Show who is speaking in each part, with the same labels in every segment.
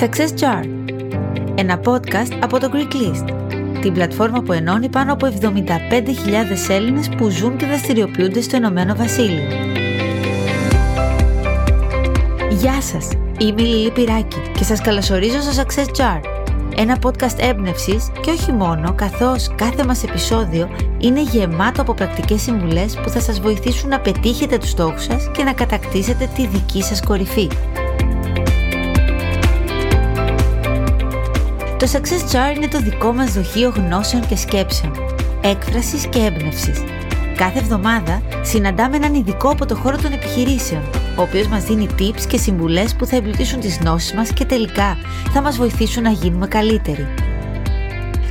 Speaker 1: Success Jar Ένα podcast από το Greek List Την πλατφόρμα που ενώνει πάνω από 75.000 Έλληνες που ζουν και δραστηριοποιούνται στο Ηνωμένο Βασίλειο. Γεια σας! Είμαι η Λίλη Πυράκη και σας καλωσορίζω στο Success Jar ένα podcast έμπνευσης και όχι μόνο, καθώς κάθε μας επεισόδιο είναι γεμάτο από πρακτικές συμβουλές που θα σας βοηθήσουν να πετύχετε τους στόχους σας και να κατακτήσετε τη δική σας κορυφή. Το Success Jar είναι το δικό μας δοχείο γνώσεων και σκέψεων, έκφρασης και έμπνευσης. Κάθε εβδομάδα συναντάμε έναν ειδικό από το χώρο των επιχειρήσεων, ο οποίος μας δίνει tips και συμβουλές που θα εμπλουτίσουν τις γνώσεις μας και τελικά θα μας βοηθήσουν να γίνουμε καλύτεροι.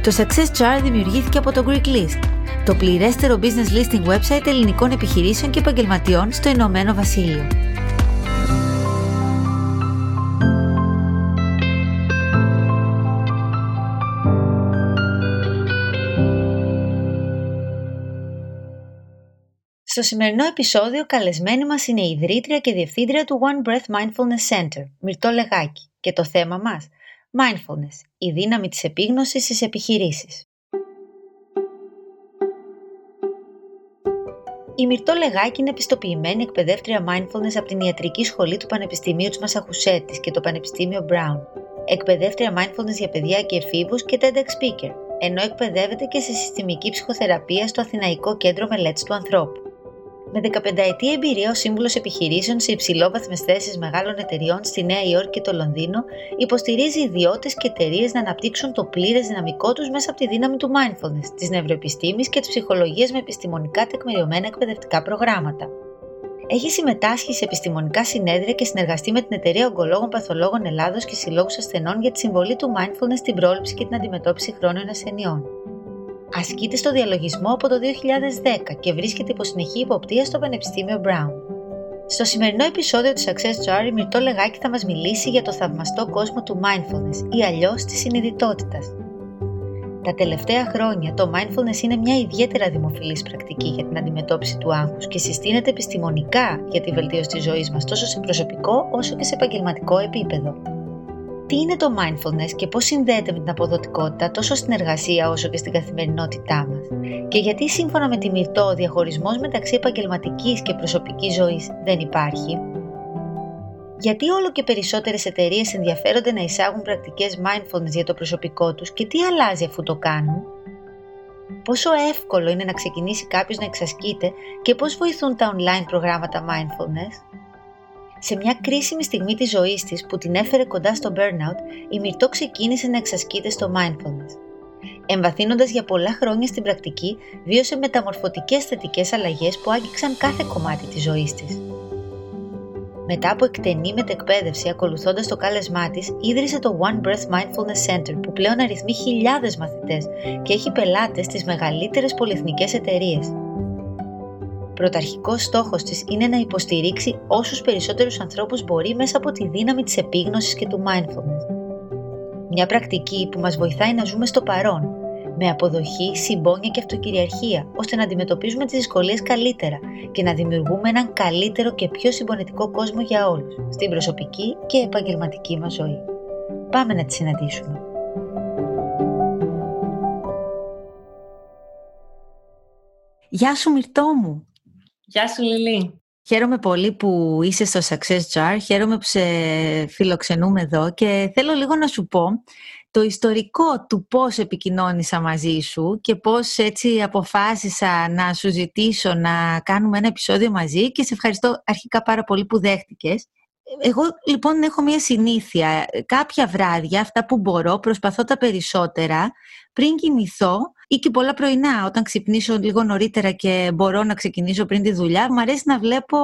Speaker 1: Το Success Chart δημιουργήθηκε από το Greek List, το πληρέστερο business listing website ελληνικών επιχειρήσεων και επαγγελματιών στο Ηνωμένο Βασίλειο. Στο σημερινό επεισόδιο καλεσμένη μας είναι η ιδρύτρια και διευθύντρια του One Breath Mindfulness Center, Μυρτώ Λεγάκη, και το θέμα μας, Mindfulness, η δύναμη της επίγνωσης στις επιχειρήσεις. Η Μυρτώ Λεγάκη είναι επιστοποιημένη εκπαιδεύτρια Mindfulness από την Ιατρική Σχολή του Πανεπιστημίου της Μασαχουσέτης και το Πανεπιστήμιο Brown. Εκπαιδεύτρια Mindfulness για παιδιά και εφήβους και TEDx Speaker, ενώ εκπαιδεύεται και σε συστημική ψυχοθεραπεία στο Αθηναϊκό Κέντρο Μελέτης του Ανθρώπου. Με 15 ετή εμπειρία ω σύμβουλος επιχειρήσεων σε υψηλόβαθμες θέσεις μεγάλων εταιριών στη Νέα Υόρκη και το Λονδίνο, υποστηρίζει ιδιώτες και εταιρείες να αναπτύξουν το πλήρες δυναμικό τους μέσα από τη δύναμη του mindfulness, της νευροεπιστήμης και της ψυχολογίας με επιστημονικά τεκμηριωμένα εκπαιδευτικά προγράμματα. Έχει συμμετάσχει σε επιστημονικά συνέδρια και συνεργαστεί με την Εταιρεία Ογκολόγων Παθολόγων Ελλάδος και Συλλόγους Ασθενών για τη συμβολή του mindfulness στην πρόληψη και την αντιμετώπιση χρόνων ασθενειών. Ασκείται στο διαλογισμό από το 2010 και βρίσκεται υπό συνεχή υποπτία στο Πανεπιστήμιο Brown. Στο σημερινό επεισόδιο του Success Jar, η Μυρτώ Λεγάκη θα μας μιλήσει για το θαυμαστό κόσμο του mindfulness ή αλλιώς της συνειδητότητας. Τα τελευταία χρόνια το mindfulness είναι μια ιδιαίτερα δημοφιλής πρακτική για την αντιμετώπιση του άγχους και συστήνεται επιστημονικά για τη βελτίωση της ζωής μας τόσο σε προσωπικό όσο και σε επαγγελματικό επίπεδο τι είναι το mindfulness και πώς συνδέεται με την αποδοτικότητα τόσο στην εργασία όσο και στην καθημερινότητά μας; Και γιατί σύμφωνα με τη Μυρτώ ο διαχωρισμός μεταξύ επαγγελματικής και προσωπικής ζωής δεν υπάρχει; Γιατί όλο και περισσότερες εταιρείες ενδιαφέρονται να εισάγουν πρακτικές mindfulness για το προσωπικό τους και τι αλλάζει αφού το κάνουν; Πόσο εύκολο είναι να ξεκινήσει κάποιος να εξασκείται και πώς βοηθούν τα online προγράμματα mindfulness; Σε μια κρίσιμη στιγμή της ζωής της που την έφερε κοντά στο burnout, η Μυρτώ ξεκίνησε να εξασκείται στο mindfulness. Εμβαθύνοντας για πολλά χρόνια στην πρακτική, βίωσε μεταμορφωτικές θετικές αλλαγές που άγγιξαν κάθε κομμάτι της ζωής της. Μετά από εκτενή μετεκπαίδευση ακολουθώντας το κάλεσμά της, ίδρυσε το One Breath Mindfulness Center που πλέον αριθμεί χιλιάδες μαθητές και έχει πελάτες στις μεγαλύτερες πολυεθνικές εταιρείες πρωταρχικός στόχος της είναι να υποστηρίξει όσους περισσότερους ανθρώπους μπορεί μέσα από τη δύναμη της επίγνωσης και του mindfulness. Μια πρακτική που μας βοηθάει να ζούμε στο παρόν, με αποδοχή, συμπόνια και αυτοκυριαρχία, ώστε να αντιμετωπίζουμε τις δυσκολίες καλύτερα και να δημιουργούμε έναν καλύτερο και πιο συμπονετικό κόσμο για όλους, στην προσωπική και επαγγελματική μας ζωή. Πάμε να τη συναντήσουμε. Γεια σου Μυρτώ μου!
Speaker 2: Γεια σου Λιλή.
Speaker 1: Χαίρομαι πολύ που είσαι στο Success Jar, χαίρομαι που σε φιλοξενούμε εδώ και θέλω λίγο να σου πω το ιστορικό του πώς επικοινώνησα μαζί σου και πώς έτσι αποφάσισα να σου ζητήσω να κάνουμε ένα επεισόδιο μαζί και σε ευχαριστώ αρχικά πάρα πολύ που δέχτηκες. Εγώ λοιπόν έχω μία συνήθεια. Κάποια βράδια, αυτά που μπορώ, προσπαθώ τα περισσότερα πριν κοιμηθώ ή και πολλά πρωινά, όταν ξυπνήσω λίγο νωρίτερα και μπορώ να ξεκινήσω πριν τη δουλειά, μου αρέσει να βλέπω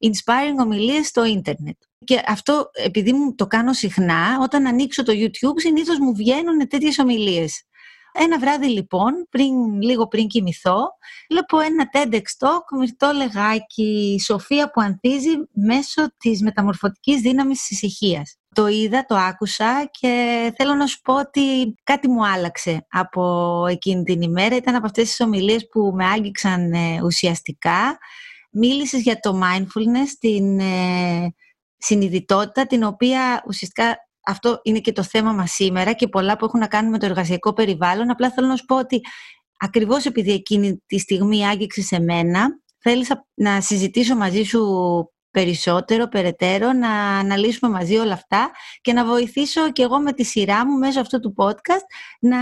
Speaker 1: inspiring ομιλίες στο ίντερνετ. Και αυτό, επειδή μου το κάνω συχνά, όταν ανοίξω το YouTube, συνήθως μου βγαίνουν τέτοιες ομιλίες. Ένα βράδυ λοιπόν, πριν, λίγο πριν κοιμηθώ, βλέπω ένα TEDx Talk, μυρτό λεγάκι, σοφία που ανθίζει μέσω της μεταμορφωτικής δύναμης της ησυχίας. Το είδα, το άκουσα και θέλω να σου πω ότι κάτι μου άλλαξε από εκείνη την ημέρα. Ήταν από αυτές τις ομιλίες που με άγγιξαν ε, ουσιαστικά μίλησες για το mindfulness, την ε, συνειδητότητα, την οποία ουσιαστικά αυτό είναι και το θέμα μας σήμερα και πολλά που έχουν να κάνουν με το εργασιακό περιβάλλον. Απλά θέλω να σου πω ότι ακριβώς επειδή εκείνη τη στιγμή άγγιξες σε μένα, θέλησα να συζητήσω μαζί σου περισσότερο, περαιτέρω, να αναλύσουμε μαζί όλα αυτά και να βοηθήσω και εγώ με τη σειρά μου μέσω αυτού του podcast να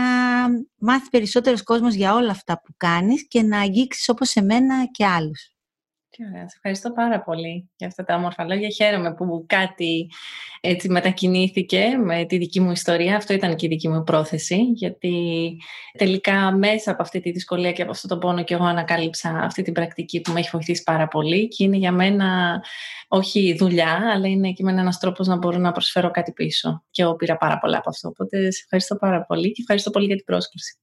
Speaker 1: μάθεις περισσότερος κόσμος για όλα αυτά που κάνεις και να αγγίξεις όπως εμένα και άλλους.
Speaker 2: Τι ωραία. Σε ευχαριστώ πάρα πολύ για αυτά τα όμορφα λόγια. Χαίρομαι που κάτι έτσι μετακινήθηκε με τη δική μου ιστορία. Αυτό ήταν και η δική μου πρόθεση, γιατί τελικά μέσα από αυτή τη δυσκολία και από αυτό το πόνο και εγώ ανακάλυψα αυτή την πρακτική που με έχει βοηθήσει πάρα πολύ και είναι για μένα όχι δουλειά, αλλά είναι και με ένας τρόπος να μπορώ να προσφέρω κάτι πίσω. Και εγώ πήρα πάρα πολλά από αυτό. Οπότε σε ευχαριστώ πάρα πολύ και ευχαριστώ πολύ για την πρόσκληση.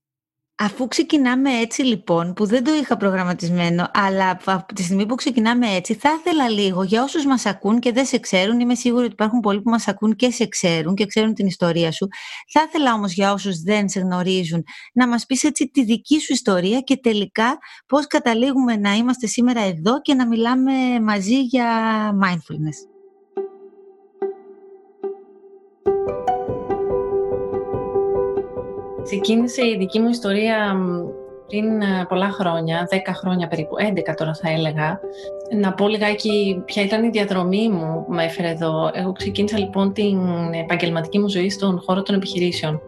Speaker 1: Αφού ξεκινάμε έτσι λοιπόν, που δεν το είχα προγραμματισμένο, αλλά από τη στιγμή που ξεκινάμε έτσι, θα ήθελα λίγο για όσους μας ακούν και δεν σε ξέρουν, είμαι σίγουρη ότι υπάρχουν πολλοί που μας ακούν και σε ξέρουν και ξέρουν την ιστορία σου. Θα ήθελα όμως για όσους δεν σε γνωρίζουν, να μας πεις έτσι τη δική σου ιστορία και τελικά πώς καταλήγουμε να είμαστε σήμερα εδώ και να μιλάμε μαζί για mindfulness.
Speaker 2: Ξεκίνησε η δική μου ιστορία πριν ε, πολλά χρόνια, 10 χρόνια περίπου, 11 τώρα θα έλεγα. Να πω λιγάκι ποια ήταν η διαδρομή μου που με έφερε εδώ. Εγώ ξεκίνησα λοιπόν την επαγγελματική μου ζωή στον χώρο των επιχειρήσεων.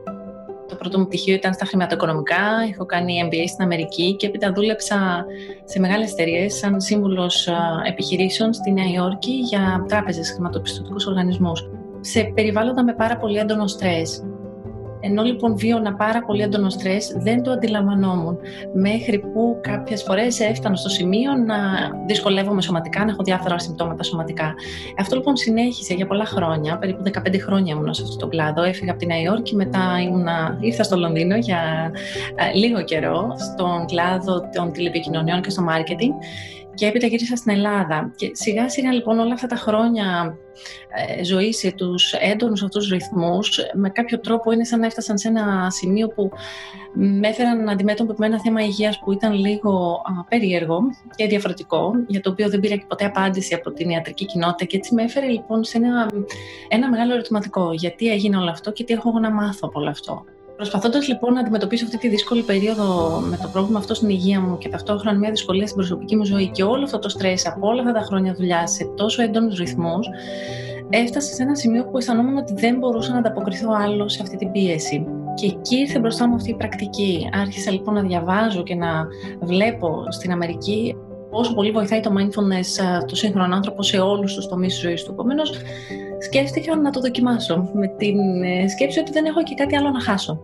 Speaker 2: Το πρώτο μου πτυχίο ήταν στα χρηματοοικονομικά, έχω κάνει MBA στην Αμερική και έπειτα δούλεψα σε μεγάλες εταιρείες σαν σύμβουλος ε, επιχειρήσεων στη Νέα Υόρκη για τράπεζες, χρηματοπιστωτικούς οργανισμούς. Σε περιβάλλοντα με πάρα πολύ έντονο στρες. Ενώ λοιπόν βίωνα πάρα πολύ έντονο στρες, δεν το αντιλαμβανόμουν. Μέχρι που κάποιες φορές έφτανα στο σημείο να δυσκολεύομαι σωματικά, να έχω διάφορα συμπτώματα σωματικά. Αυτό λοιπόν συνέχισε για πολλά χρόνια, περίπου 15 χρόνια ήμουν σε αυτόν τον κλάδο. Έφυγα από τη Νέα Υόρκη, μετά ήμουνα, ήρθα στο Λονδίνο για ε, λίγο καιρό, στον κλάδο των τηλεπικοινωνιών και στο μάρκετινγκ και έπειτα γύρισα στην Ελλάδα. Και σιγά σιγά λοιπόν όλα αυτά τα χρόνια ε, ζωή σε τους έντονους αυτούς ρυθμούς με κάποιο τρόπο είναι σαν να έφτασαν σε ένα σημείο που με έφεραν αντιμέτωπο με ένα θέμα υγείας που ήταν λίγο περίεργο και διαφορετικό για το οποίο δεν πήρα και ποτέ απάντηση από την ιατρική κοινότητα και έτσι με έφερε λοιπόν σε ένα, ένα μεγάλο ερωτηματικό γιατί έγινε όλο αυτό και τι έχω να μάθω από όλο αυτό. Προσπαθώντας λοιπόν να αντιμετωπίσω αυτή τη δύσκολη περίοδο με το πρόβλημα αυτό στην υγεία μου και ταυτόχρονα μια δυσκολία στην προσωπική μου ζωή και όλο αυτό το στρες από όλα αυτά τα χρόνια δουλειά σε τόσο έντονους ρυθμούς, έφτασα σε ένα σημείο που αισθανόμουν ότι δεν μπορούσα να ανταποκριθώ άλλο σε αυτή την πίεση. Και εκεί ήρθε μπροστά μου αυτή η πρακτική. Άρχισα λοιπόν να διαβάζω και να βλέπω στην Αμερική πόσο πολύ βοηθάει το mindfulness το σύγχρονο άνθρωπο σε όλους τους τομείς της ζωής του. Επομένως, σκέφτηκα να το δοκιμάσω με την ε, σκέψη ότι δεν έχω και κάτι άλλο να χάσω.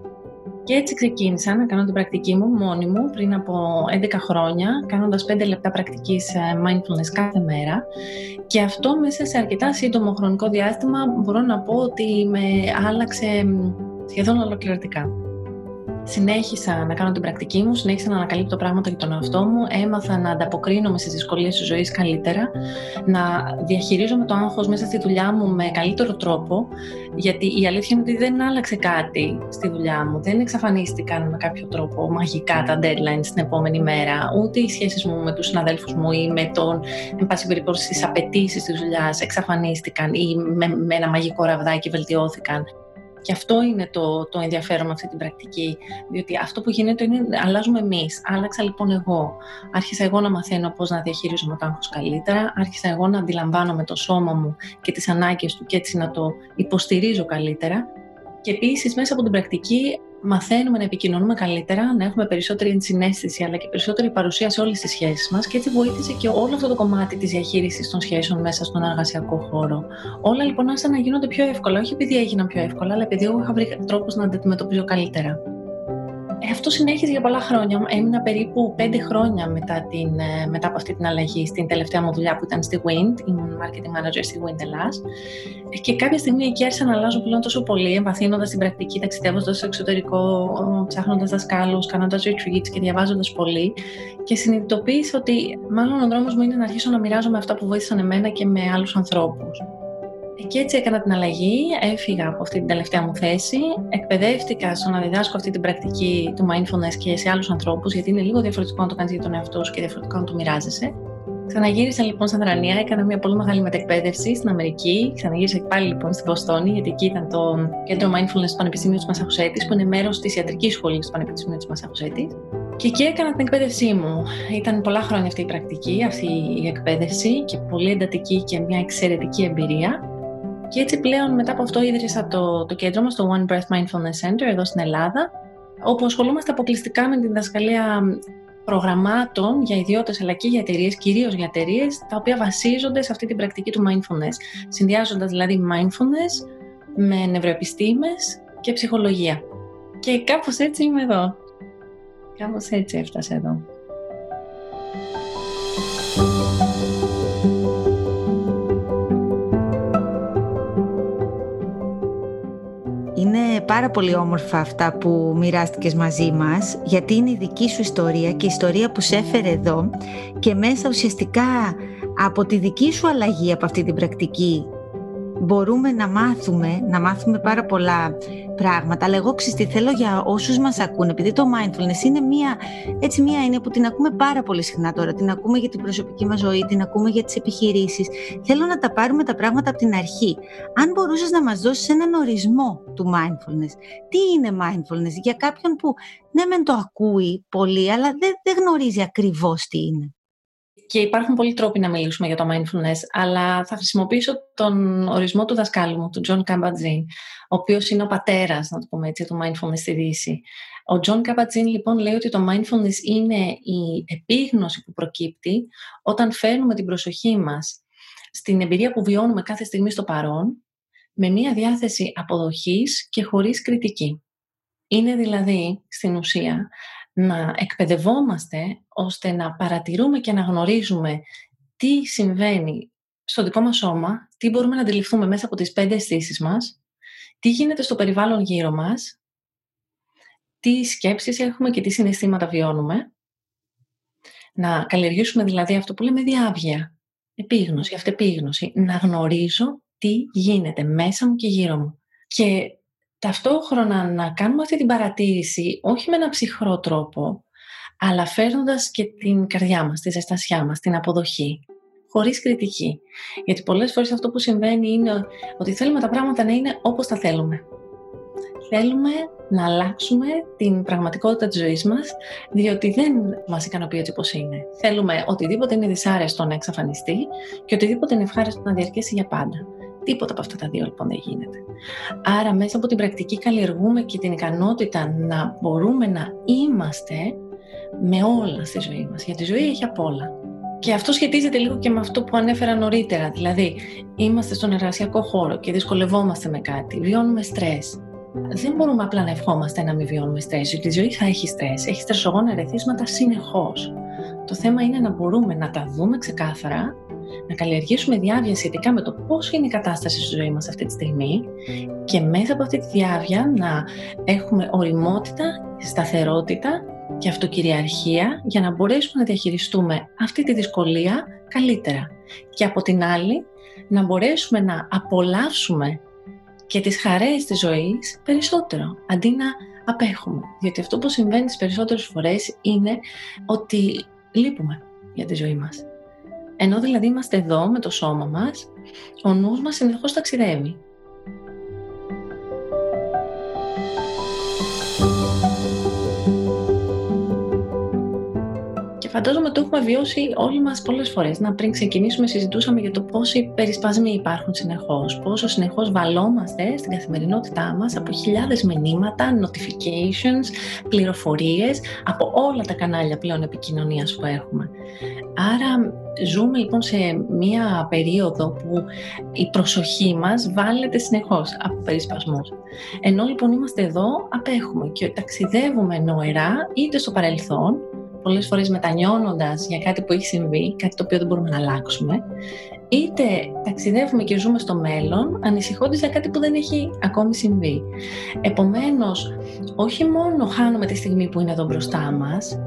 Speaker 2: Και έτσι ξεκίνησα να κάνω την πρακτική μου μόνη μου πριν από 11 χρόνια, κάνοντας 5 λεπτά πρακτικής ε, mindfulness κάθε μέρα. Και αυτό μέσα σε αρκετά σύντομο χρονικό διάστημα μπορώ να πω ότι με άλλαξε σχεδόν ολοκληρωτικά συνέχισα να κάνω την πρακτική μου, συνέχισα να ανακαλύπτω πράγματα για τον εαυτό μου, έμαθα να ανταποκρίνομαι στις δυσκολίες της ζωής καλύτερα, να διαχειρίζομαι το άγχος μέσα στη δουλειά μου με καλύτερο τρόπο, γιατί η αλήθεια είναι ότι δεν άλλαξε κάτι στη δουλειά μου, δεν εξαφανίστηκαν με κάποιο τρόπο μαγικά τα deadlines την επόμενη μέρα, ούτε οι σχέσεις μου με τους συναδέλφους μου ή με τον, εν πάση περιπτώσει, τις απαιτήσεις της δουλειάς εξαφανίστηκαν ή με, με ένα μαγικό ραβδάκι βελτιώθηκαν. Και αυτό είναι το, το ενδιαφέρον με αυτή την πρακτική. Διότι αυτό που γίνεται είναι αλλάζουμε εμείς. Άλλαξα λοιπόν εγώ. Άρχισα εγώ να μαθαίνω πώς να διαχειρίζομαι το άγχο καλύτερα. Άρχισα εγώ να αντιλαμβάνομαι το σώμα μου και τις ανάγκες του και έτσι να το υποστηρίζω καλύτερα. Και επίσης μέσα από την πρακτική μαθαίνουμε να επικοινωνούμε καλύτερα, να έχουμε περισσότερη ενσυναίσθηση αλλά και περισσότερη παρουσία σε όλες τις σχέσεις μας και έτσι βοήθησε και όλο αυτό το κομμάτι της διαχείρισης των σχέσεων μέσα στον εργασιακό χώρο. Όλα λοιπόν άρχισαν να γίνονται πιο εύκολα, όχι επειδή έγιναν πιο εύκολα, αλλά επειδή εγώ είχα βρει τρόπους να τα αντιμετωπίζω καλύτερα. Ε, αυτό συνέχιζε για πολλά χρόνια. Έμεινα περίπου πέντε χρόνια μετά, την, ε, μετά από αυτή την αλλαγή στην τελευταία μου δουλειά που ήταν στη Wind. Ήμουν marketing manager στη Wind Ελλάς. Ε, και κάποια στιγμή εκεί άρχισα να αλλάζω πλέον τόσο πολύ, εμβαθύνοντας την πρακτική, ταξιδεύοντας στο εξωτερικό, ψάχνοντας δασκάλους, κάνοντας retreats και διαβάζοντας πολύ. Και συνειδητοποίησα ότι μάλλον ο δρόμος μου είναι να αρχίσω να μοιράζομαι αυτά που βοήθησαν εμένα και με άλλους ανθρώπους. Και έτσι έκανα την αλλαγή, έφυγα από αυτή την τελευταία μου θέση, εκπαιδεύτηκα στο να διδάσκω αυτή την πρακτική του mindfulness και σε άλλους ανθρώπους, γιατί είναι λίγο διαφορετικό να το κάνεις για τον εαυτό σου και διαφορετικό να το μοιράζεσαι. Ξαναγύρισα λοιπόν στην Δρανία, έκανα μια πολύ μεγάλη μετεκπαίδευση στην Αμερική. Ξαναγύρισα πάλι λοιπόν στη Βοστόνη, γιατί εκεί ήταν το κέντρο Mindfulness του Πανεπιστημίου της Μασαχουσέτης, που είναι μέρος της ιατρικής σχολής του Πανεπιστημίου της Μασαχουσέτης. Και εκεί έκανα την εκπαίδευσή μου. Ήταν πολλά χρόνια αυτή η πρακτική, αυτή η εκπαίδευση και πολύ εντατική και μια εξαιρετική εμπειρία. Και έτσι πλέον μετά από αυτό ίδρυσα το, το κέντρο μας, το One Breath Mindfulness Center εδώ στην Ελλάδα, όπου ασχολούμαστε αποκλειστικά με την διδασκαλία προγραμμάτων για ιδιώτες αλλά και για εταιρείες, κυρίως για εταιρείες, τα οποία βασίζονται σε αυτή την πρακτική του mindfulness. Συνδυάζοντας δηλαδή mindfulness με νευροεπιστήμες και ψυχολογία. Και κάπως έτσι είμαι εδώ. Κάπως έτσι έφτασε εδώ.
Speaker 1: Είναι πάρα πολύ όμορφα αυτά που μοιράστηκες μαζί μας γιατί είναι η δική σου ιστορία και η ιστορία που σε έφερε εδώ και μέσα ουσιαστικά από τη δική σου αλλαγή από αυτή την πρακτική μπορούμε να μάθουμε, να μάθουμε πάρα πολλά πράγματα, αλλά εγώ ξέρετε, θέλω για όσους μας ακούν, επειδή το mindfulness είναι μία, έτσι μία είναι που την ακούμε πάρα πολύ συχνά τώρα, την ακούμε για την προσωπική μας ζωή, την ακούμε για τις επιχειρήσεις, θέλω να τα πάρουμε τα πράγματα από την αρχή. Αν μπορούσες να μας δώσεις έναν ορισμό του mindfulness, τι είναι mindfulness; Για κάποιον που ναι μεν το ακούει πολύ, αλλά δεν, δεν γνωρίζει ακριβώς τι είναι.
Speaker 2: Και υπάρχουν πολλοί τρόποι να μιλήσουμε για το mindfulness, αλλά θα χρησιμοποιήσω τον ορισμό του δασκάλου μου, του John Kabat-Zinn, ο οποίος είναι ο πατέρας, να το πούμε έτσι, του mindfulness στη Δύση. Ο John Kabat-Zinn λοιπόν λέει ότι το mindfulness είναι η επίγνωση που προκύπτει όταν φέρνουμε την προσοχή μας στην εμπειρία που βιώνουμε κάθε στιγμή στο παρόν, με μία διάθεση αποδοχής και χωρίς κριτική. Είναι δηλαδή, στην ουσία, να εκπαιδευόμαστε ώστε να παρατηρούμε και να γνωρίζουμε τι συμβαίνει στο δικό μας σώμα, τι μπορούμε να αντιληφθούμε μέσα από τις πέντε αισθήσεις μας, τι γίνεται στο περιβάλλον γύρω μας, τι σκέψεις έχουμε και τι συναισθήματα βιώνουμε, να καλλιεργήσουμε δηλαδή αυτό που λέμε διάβγεια, επίγνωση, αυτεπίγνωση, να γνωρίζω τι γίνεται μέσα μου και γύρω μου. Και ταυτόχρονα να κάνουμε αυτή την παρατήρηση όχι με ένα ψυχρό τρόπο, αλλά φέρνοντας και την καρδιά μας, τη ζεστασιά μας, την αποδοχή, χωρίς κριτική. Γιατί πολλές φορές αυτό που συμβαίνει είναι ότι θέλουμε τα πράγματα να είναι όπως τα θέλουμε. Θέλουμε να αλλάξουμε την πραγματικότητα της ζωής μας, διότι δεν μας ικανοποιεί έτσι όπως είναι. Θέλουμε οτιδήποτε είναι δυσάρεστο να εξαφανιστεί και οτιδήποτε είναι ευχάριστο να διαρκέσει για πάντα. Τίποτα από αυτά τα δύο λοιπόν δεν γίνεται. Άρα μέσα από την πρακτική καλλιεργούμε και την ικανότητα να μπορούμε να είμαστε με όλα στη ζωή μας. Γιατί η ζωή έχει απ' όλα. Και αυτό σχετίζεται λίγο και με αυτό που ανέφερα νωρίτερα. Δηλαδή, είμαστε στον εργασιακό χώρο και δυσκολευόμαστε με κάτι, βιώνουμε στρες. Δεν μπορούμε απλά να ευχόμαστε να μην βιώνουμε στρες, γιατί η ζωή θα έχει στρες. Έχει στρεσογόνα ερεθίσματα συνεχώς. Το θέμα είναι να μπορούμε να τα δούμε ξεκάθαρα να καλλιεργήσουμε διάβια σχετικά με το πώς είναι η κατάσταση στη ζωή μας αυτή τη στιγμή και μέσα από αυτή τη διάβια να έχουμε οριμότητα, σταθερότητα και αυτοκυριαρχία για να μπορέσουμε να διαχειριστούμε αυτή τη δυσκολία καλύτερα. Και από την άλλη να μπορέσουμε να απολαύσουμε και τις χαρές της ζωής περισσότερο, αντί να απέχουμε. Διότι αυτό που συμβαίνει τις περισσότερες φορές είναι ότι λείπουμε για τη ζωή μας. Ενώ δηλαδή είμαστε εδώ με το σώμα μας, ο νους μας συνεχώς ταξιδεύει. Και φαντάζομαι το έχουμε βιώσει όλοι μας πολλές φορές. Να πριν ξεκινήσουμε συζητούσαμε για το πόσοι περισπασμοί υπάρχουν συνεχώς. Πόσο συνεχώς βαλόμαστε στην καθημερινότητά μας από χιλιάδες μηνύματα, notifications, πληροφορίες από όλα τα κανάλια πλέον επικοινωνίας που έχουμε. Άρα ζούμε λοιπόν σε μία περίοδο που η προσοχή μας βάλετε συνεχώς από περισπασμούς. Ενώ λοιπόν είμαστε εδώ, απέχουμε και ταξιδεύουμε νοερά είτε στο παρελθόν, πολλές φορές μετανιώνοντας για κάτι που έχει συμβεί, κάτι το οποίο δεν μπορούμε να αλλάξουμε, είτε ταξιδεύουμε και ζούμε στο μέλλον, ανησυχώντας για κάτι που δεν έχει ακόμη συμβεί. Επομένως, όχι μόνο χάνουμε τη στιγμή που είναι εδώ μπροστά μας,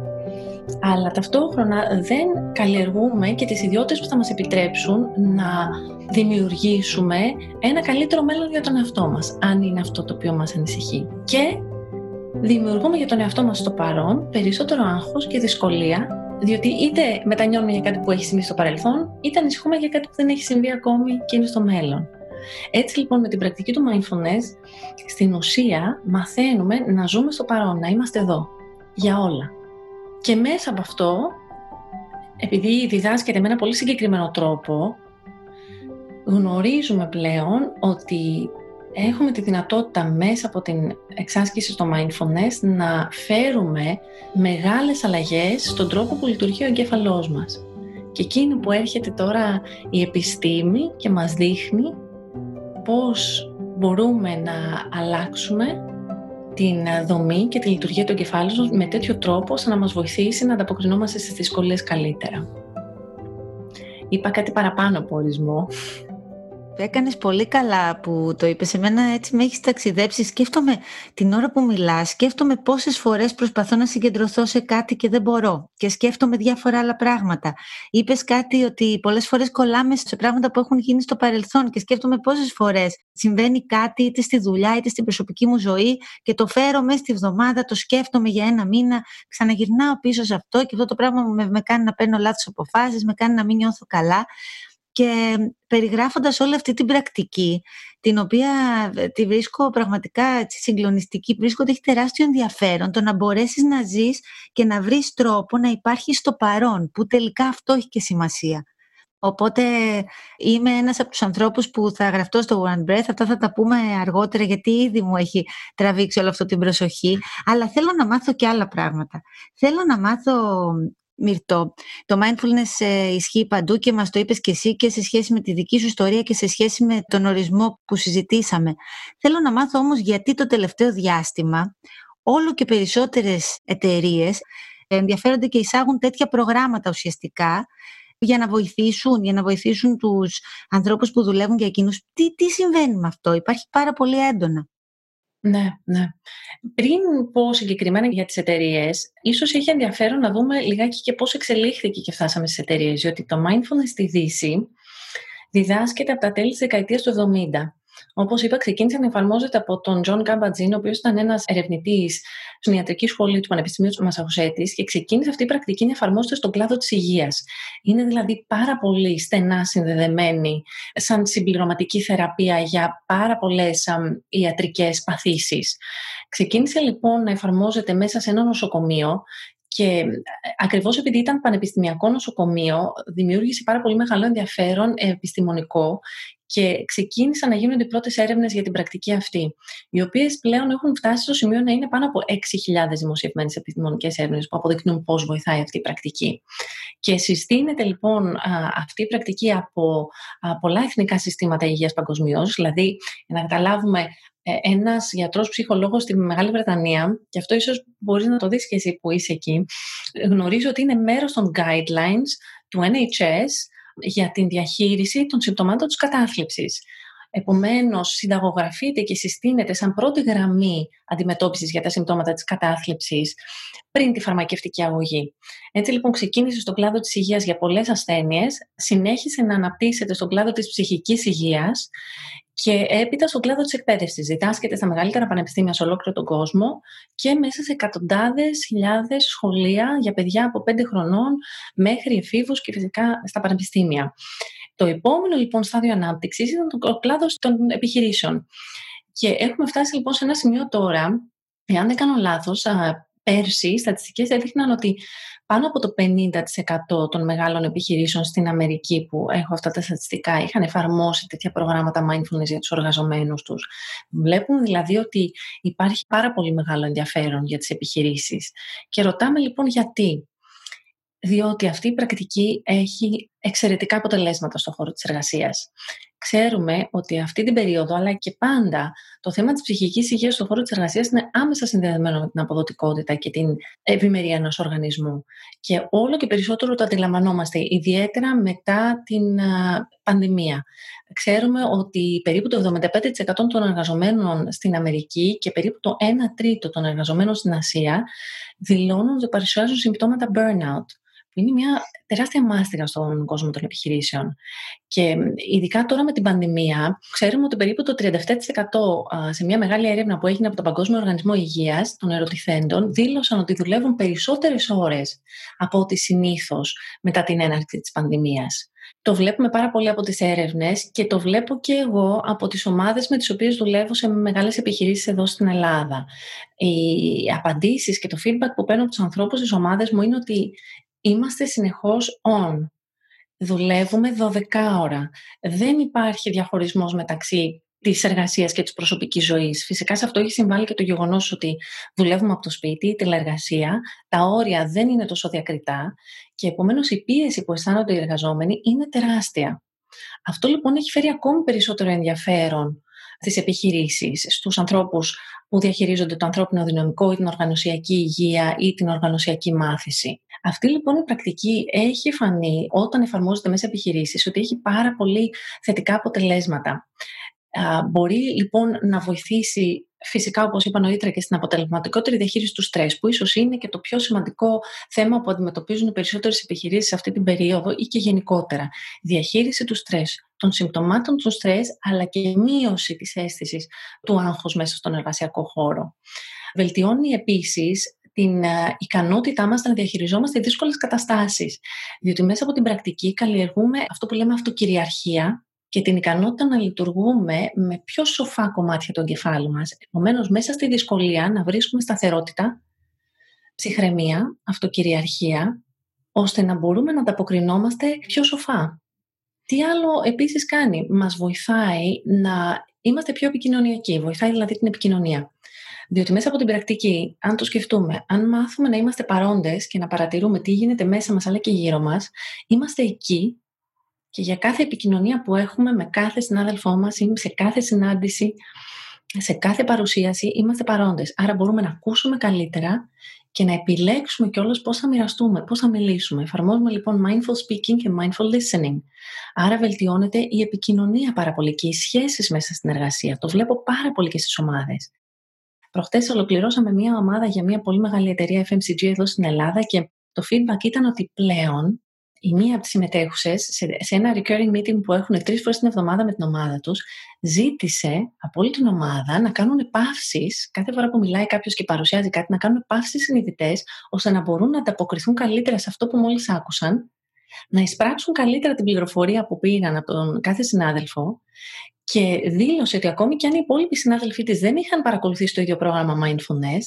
Speaker 2: αλλά ταυτόχρονα δεν καλλιεργούμε και τις ιδιότητες που θα μας επιτρέψουν να δημιουργήσουμε ένα καλύτερο μέλλον για τον εαυτό μας, αν είναι αυτό το οποίο μας ανησυχεί. Και δημιουργούμε για τον εαυτό μας στο παρόν περισσότερο άγχος και δυσκολία Διότι είτε μετανιώνουμε για κάτι που έχει συμβεί στο παρελθόν, είτε ανησυχούμε για κάτι που δεν έχει συμβεί ακόμη και είναι στο μέλλον. Έτσι λοιπόν με την πρακτική του mindfulness, στην ουσία μαθαίνουμε να ζούμε στο παρόν, να είμαστε εδώ, για όλα. Και μέσα από αυτό, επειδή διδάσκεται με ένα πολύ συγκεκριμένο τρόπο, γνωρίζουμε πλέον ότι έχουμε τη δυνατότητα μέσα από την εξάσκηση στο mindfulness να φέρουμε μεγάλες αλλαγές στον τρόπο που λειτουργεί ο εγκέφαλός μας. Και εκείνο που έρχεται τώρα η επιστήμη και μας δείχνει πώς μπορούμε να αλλάξουμε την δομή και τη λειτουργία του εγκεφάλου μας με τέτοιο τρόπο ώστε να μας βοηθήσει να ανταποκρινόμαστε στις δυσκολίες καλύτερα. Είπα κάτι παραπάνω από ορισμό,
Speaker 1: Έκανες πολύ καλά που το είπες. Εμένα έτσι με έχεις ταξιδέψει. Σκέφτομαι την ώρα που μιλάς, σκέφτομαι πόσες φορές προσπαθώ να συγκεντρωθώ σε κάτι και δεν μπορώ. Και σκέφτομαι διάφορα άλλα πράγματα. Είπες κάτι ότι πολλές φορές κολλάμε σε πράγματα που έχουν γίνει στο παρελθόν και σκέφτομαι πόσες φορές συμβαίνει κάτι είτε στη δουλειά είτε στην προσωπική μου ζωή και το φέρω μέσα στη βδομάδα, το σκέφτομαι για ένα μήνα, ξαναγυρνάω πίσω σε αυτό και αυτό το πράγμα με, με κάνει να παίρνω λάθος αποφάσεις, με κάνει να μην νιώθω καλά και περιγράφοντας όλη αυτή την πρακτική, την οποία ε, τη βρίσκω πραγματικά έτσι, συγκλονιστική, βρίσκω ότι έχει τεράστιο ενδιαφέρον το να μπορέσεις να ζεις και να βρεις τρόπο να υπάρχει στο παρόν, που τελικά αυτό έχει και σημασία. Οπότε είμαι ένας από τους ανθρώπους που θα γραφτώ στο One Breath, αυτά θα τα πούμε αργότερα γιατί ήδη μου έχει τραβήξει όλο αυτό την προσοχή, αλλά θέλω να μάθω και άλλα πράγματα. Θέλω να μάθω Μυρτώ. Το mindfulness ε, ισχύει παντού και μας το είπες και εσύ και σε σχέση με τη δική σου ιστορία και σε σχέση με τον ορισμό που συζητήσαμε. Θέλω να μάθω όμως γιατί το τελευταίο διάστημα όλο και περισσότερες εταιρείες ενδιαφέρονται και εισάγουν τέτοια προγράμματα ουσιαστικά για να βοηθήσουν, για να βοηθήσουν τους ανθρώπους που δουλεύουν για εκείνους. Τι, τι συμβαίνει με αυτό, υπάρχει πάρα πολύ έντονα.
Speaker 2: Ναι, ναι. Πριν πω συγκεκριμένα για τις εταιρείες, ίσως έχει ενδιαφέρον να δούμε λιγάκι και πώς εξελίχθηκε και φτάσαμε στις εταιρείες, διότι το mindfulness στη Δύση διδάσκεται από τα τέλη της δεκαετίας του 70 Όπως είπα, ξεκίνησε να εφαρμόζεται από τον Τζον Καμπάτ-Ζιν, ο οποίος ήταν ένας ερευνητής στην ιατρική σχολή του Πανεπιστημίου του Μασαχουσέτης και ξεκίνησε αυτή η πρακτική να εφαρμόζεται στον κλάδο της υγείας. Είναι δηλαδή πάρα πολύ στενά συνδεδεμένη σαν συμπληρωματική θεραπεία για πάρα πολλές ιατρικές παθήσεις. Ξεκίνησε λοιπόν να εφαρμόζεται μέσα σε ένα νοσοκομείο και ε, ακριβώς επειδή ήταν πανεπιστημιακό νοσοκομείο, δημιούργησε πάρα πολύ μεγάλο ενδιαφέρον επιστημονικό και ξεκίνησαν να γίνονται οι πρώτες έρευνες για την πρακτική αυτή, οι οποίες πλέον έχουν φτάσει στο σημείο να είναι πάνω από 6.000 δημοσιευμένες επιστημονικές έρευνες που αποδεικνύουν πώς βοηθάει αυτή η πρακτική. Και συστήνεται λοιπόν αυτή η πρακτική από πολλά εθνικά συστήματα υγείας παγκοσμίως, δηλαδή για να καταλάβουμε ε, ένας γιατρός ψυχολόγος στη Μεγάλη Βρετανία, και αυτό ίσως μπορείς να το δεις και εσύ που είσαι εκεί, γνωρίζω ότι είναι μέρος των guidelines του NHS για την διαχείριση των συμπτωμάτων της κατάθλιψης. Επομένως, συνταγογραφείται και συστήνεται σαν πρώτη γραμμή αντιμετώπισης για τα συμπτώματα της κατάθλιψης πριν τη φαρμακευτική αγωγή. Έτσι λοιπόν ξεκίνησε στον κλάδο της υγείας για πολλές ασθένειες, συνέχισε να αναπτύσσεται στον κλάδο της ψυχικής υγείας και έπειτα στον κλάδο της εκπαίδευσης. Διδάσκεται στα μεγαλύτερα πανεπιστήμια σε ολόκληρο τον κόσμο και μέσα σε εκατοντάδες χιλιάδες σχολεία για παιδιά από 5 χρονών μέχρι εφήβους και φυσικά στα πανεπιστήμια. Το επόμενο λοιπόν στάδιο ανάπτυξης ήταν ο κλάδος των επιχειρήσεων. Και έχουμε φτάσει λοιπόν σε ένα σημείο τώρα, εάν δεν κάνω λάθος, πέρσι οι στατιστικές έδειχναν ότι πάνω από το 50% των μεγάλων επιχειρήσεων στην Αμερική που έχω αυτά τα στατιστικά είχαν εφαρμόσει τέτοια προγράμματα mindfulness για τους εργαζομένους τους. Βλέπουμε δηλαδή ότι υπάρχει πάρα πολύ μεγάλο ενδιαφέρον για τις επιχειρήσεις. Και ρωτάμε λοιπόν γιατί διότι αυτή η πρακτική έχει εξαιρετικά αποτελέσματα στον χώρο της εργασίας. Ξέρουμε ότι αυτή την περίοδο, αλλά και πάντα, το θέμα της ψυχικής υγείας στον χώρο της εργασίας είναι άμεσα συνδεδεμένο με την αποδοτικότητα και την ευημερία ενός οργανισμού. Και όλο και περισσότερο το αντιλαμβανόμαστε, ιδιαίτερα μετά την πανδημία. Ξέρουμε ότι περίπου το 75% των εργαζομένων στην Αμερική και περίπου το 1 τρίτο των εργαζομένων στην Ασία δηλώνουν ότι παρουσιάζουν συμπτώματα burnout που είναι μια τεράστια μάστιγα στον κόσμο των επιχειρήσεων. Και ειδικά τώρα με την πανδημία, ξέρουμε ότι περίπου το 37% σε μια μεγάλη έρευνα που έγινε από τον Παγκόσμιο Οργανισμό Υγείας των ερωτηθέντων δήλωσαν ότι δουλεύουν περισσότερες ώρες από ό,τι συνήθως μετά την έναρξη της πανδημίας. Το βλέπουμε πάρα πολύ από τις έρευνες και το βλέπω και εγώ από τις ομάδες με τις οποίες δουλεύω σε μεγάλες επιχειρήσεις εδώ στην Ελλάδα. Οι απαντήσεις και το feedback που παίρνω από τους ανθρώπους στις ομάδες μου είναι ότι είμαστε συνεχώς on. Δουλεύουμε 12 ώρα. Δεν υπάρχει διαχωρισμός μεταξύ της εργασίας και της προσωπικής ζωής. Φυσικά σε αυτό έχει συμβάλει και το γεγονός ότι δουλεύουμε από το σπίτι, η τηλεργασία, τα όρια δεν είναι τόσο διακριτά και επομένως η πίεση που αισθάνονται οι εργαζόμενοι είναι τεράστια. Αυτό λοιπόν έχει φέρει ακόμη περισσότερο ενδιαφέρον στις επιχειρήσεις, στους ανθρώπους που διαχειρίζονται το ανθρώπινο δυναμικό ή την οργανωσιακή υγεία ή την οργανωσιακή μάθηση. Αυτή λοιπόν η πρακτική έχει φανεί όταν εφαρμόζεται μέσα επιχειρήσεις ότι έχει πάρα πολύ θετικά αποτελέσματα. Μπορεί λοιπόν να βοηθήσει φυσικά όπως είπα νωρίτερα και στην αποτελεσματικότερη διαχείριση του στρες που ίσως είναι και το πιο σημαντικό θέμα που αντιμετωπίζουν οι περισσότερες επιχειρήσεις σε αυτή την περίοδο ή και γενικότερα. Διαχείριση του στρες, των συμπτωμάτων του στρες αλλά και μείωση της αίσθησης του άγχους μέσα στον εργασιακό χώρο. Βελτιώνει επίσης την ικανότητά μας να διαχειριζόμαστε δύσκολες καταστάσεις. Διότι μέσα από την πρακτική καλλιεργούμε αυτό που λέμε αυτοκυριαρχία, και την ικανότητα να λειτουργούμε με πιο σοφά κομμάτια του εγκεφάλου μας. Επομένως, μέσα στη δυσκολία να βρίσκουμε σταθερότητα, ψυχραιμία, αυτοκυριαρχία, ώστε να μπορούμε να ανταποκρινόμαστε πιο σοφά. Τι άλλο επίσης κάνει, μας βοηθάει να είμαστε πιο επικοινωνιακοί, βοηθάει δηλαδή την επικοινωνία. Διότι μέσα από την πρακτική, αν το σκεφτούμε, αν μάθουμε να είμαστε παρόντες και να παρατηρούμε τι γίνεται μέσα μας αλλά και γύρω μας, είμαστε εκεί και για κάθε επικοινωνία που έχουμε με κάθε συνάδελφό μας ή σε κάθε συνάντηση, σε κάθε παρουσίαση είμαστε παρόντες. Άρα μπορούμε να ακούσουμε καλύτερα και να επιλέξουμε κιόλας πώς θα μοιραστούμε, πώς θα μιλήσουμε. Εφαρμόζουμε λοιπόν mindful speaking και mindful listening. Άρα βελτιώνεται η επικοινωνία πάρα πολύ και οι σχέσεις μέσα στην εργασία. Το βλέπω πάρα πολύ και στις ομάδες. Προχτές ολοκληρώσαμε μια ομάδα για μια πολύ μεγάλη εταιρεία FMCG εδώ στην Ελλάδα και το feedback ήταν ότι πλέον η μία από τις συμμετέχουσες σε, ένα recurring meeting που έχουν τρεις φορές την εβδομάδα με την ομάδα τους, ζήτησε από όλη την ομάδα να κάνουν παύσεις, κάθε φορά που μιλάει κάποιος και παρουσιάζει κάτι, να κάνουν παύσεις συνειδητές, ώστε να μπορούν να ανταποκριθούν καλύτερα σε αυτό που μόλις άκουσαν, να εισπράξουν καλύτερα την πληροφορία που πήγαν από τον κάθε συνάδελφο και δήλωσε ότι ακόμη και αν οι υπόλοιποι συνάδελφοί της δεν είχαν παρακολουθήσει το ίδιο πρόγραμμα mindfulness,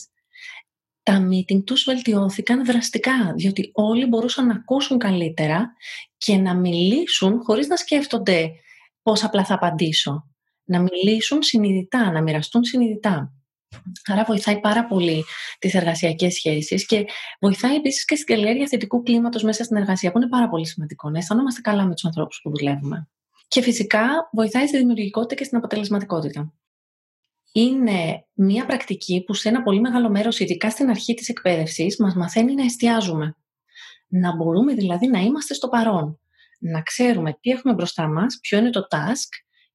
Speaker 2: τα meeting τους βελτιώθηκαν δραστικά, διότι όλοι μπορούσαν να ακούσουν καλύτερα και να μιλήσουν χωρίς να σκέφτονται πώς απλά θα απαντήσω. Να μιλήσουν συνειδητά, να μοιραστούν συνειδητά. Άρα βοηθάει πάρα πολύ τις εργασιακές σχέσεις και βοηθάει επίσης και στην καλλιέργεια θετικού κλίματος μέσα στην εργασία, που είναι πάρα πολύ σημαντικό. Να αισθανόμαστε καλά με τους ανθρώπους που δουλεύουμε. Και φυσικά βοηθάει στη δημιουργικότητα και στην αποτελεσματικότητα είναι μια πρακτική που σε ένα πολύ μεγάλο μέρος, ειδικά στην αρχή της εκπαίδευσης, μας μαθαίνει να εστιάζουμε. Να μπορούμε δηλαδή να είμαστε στο παρόν. Να ξέρουμε τι έχουμε μπροστά μας, ποιο είναι το task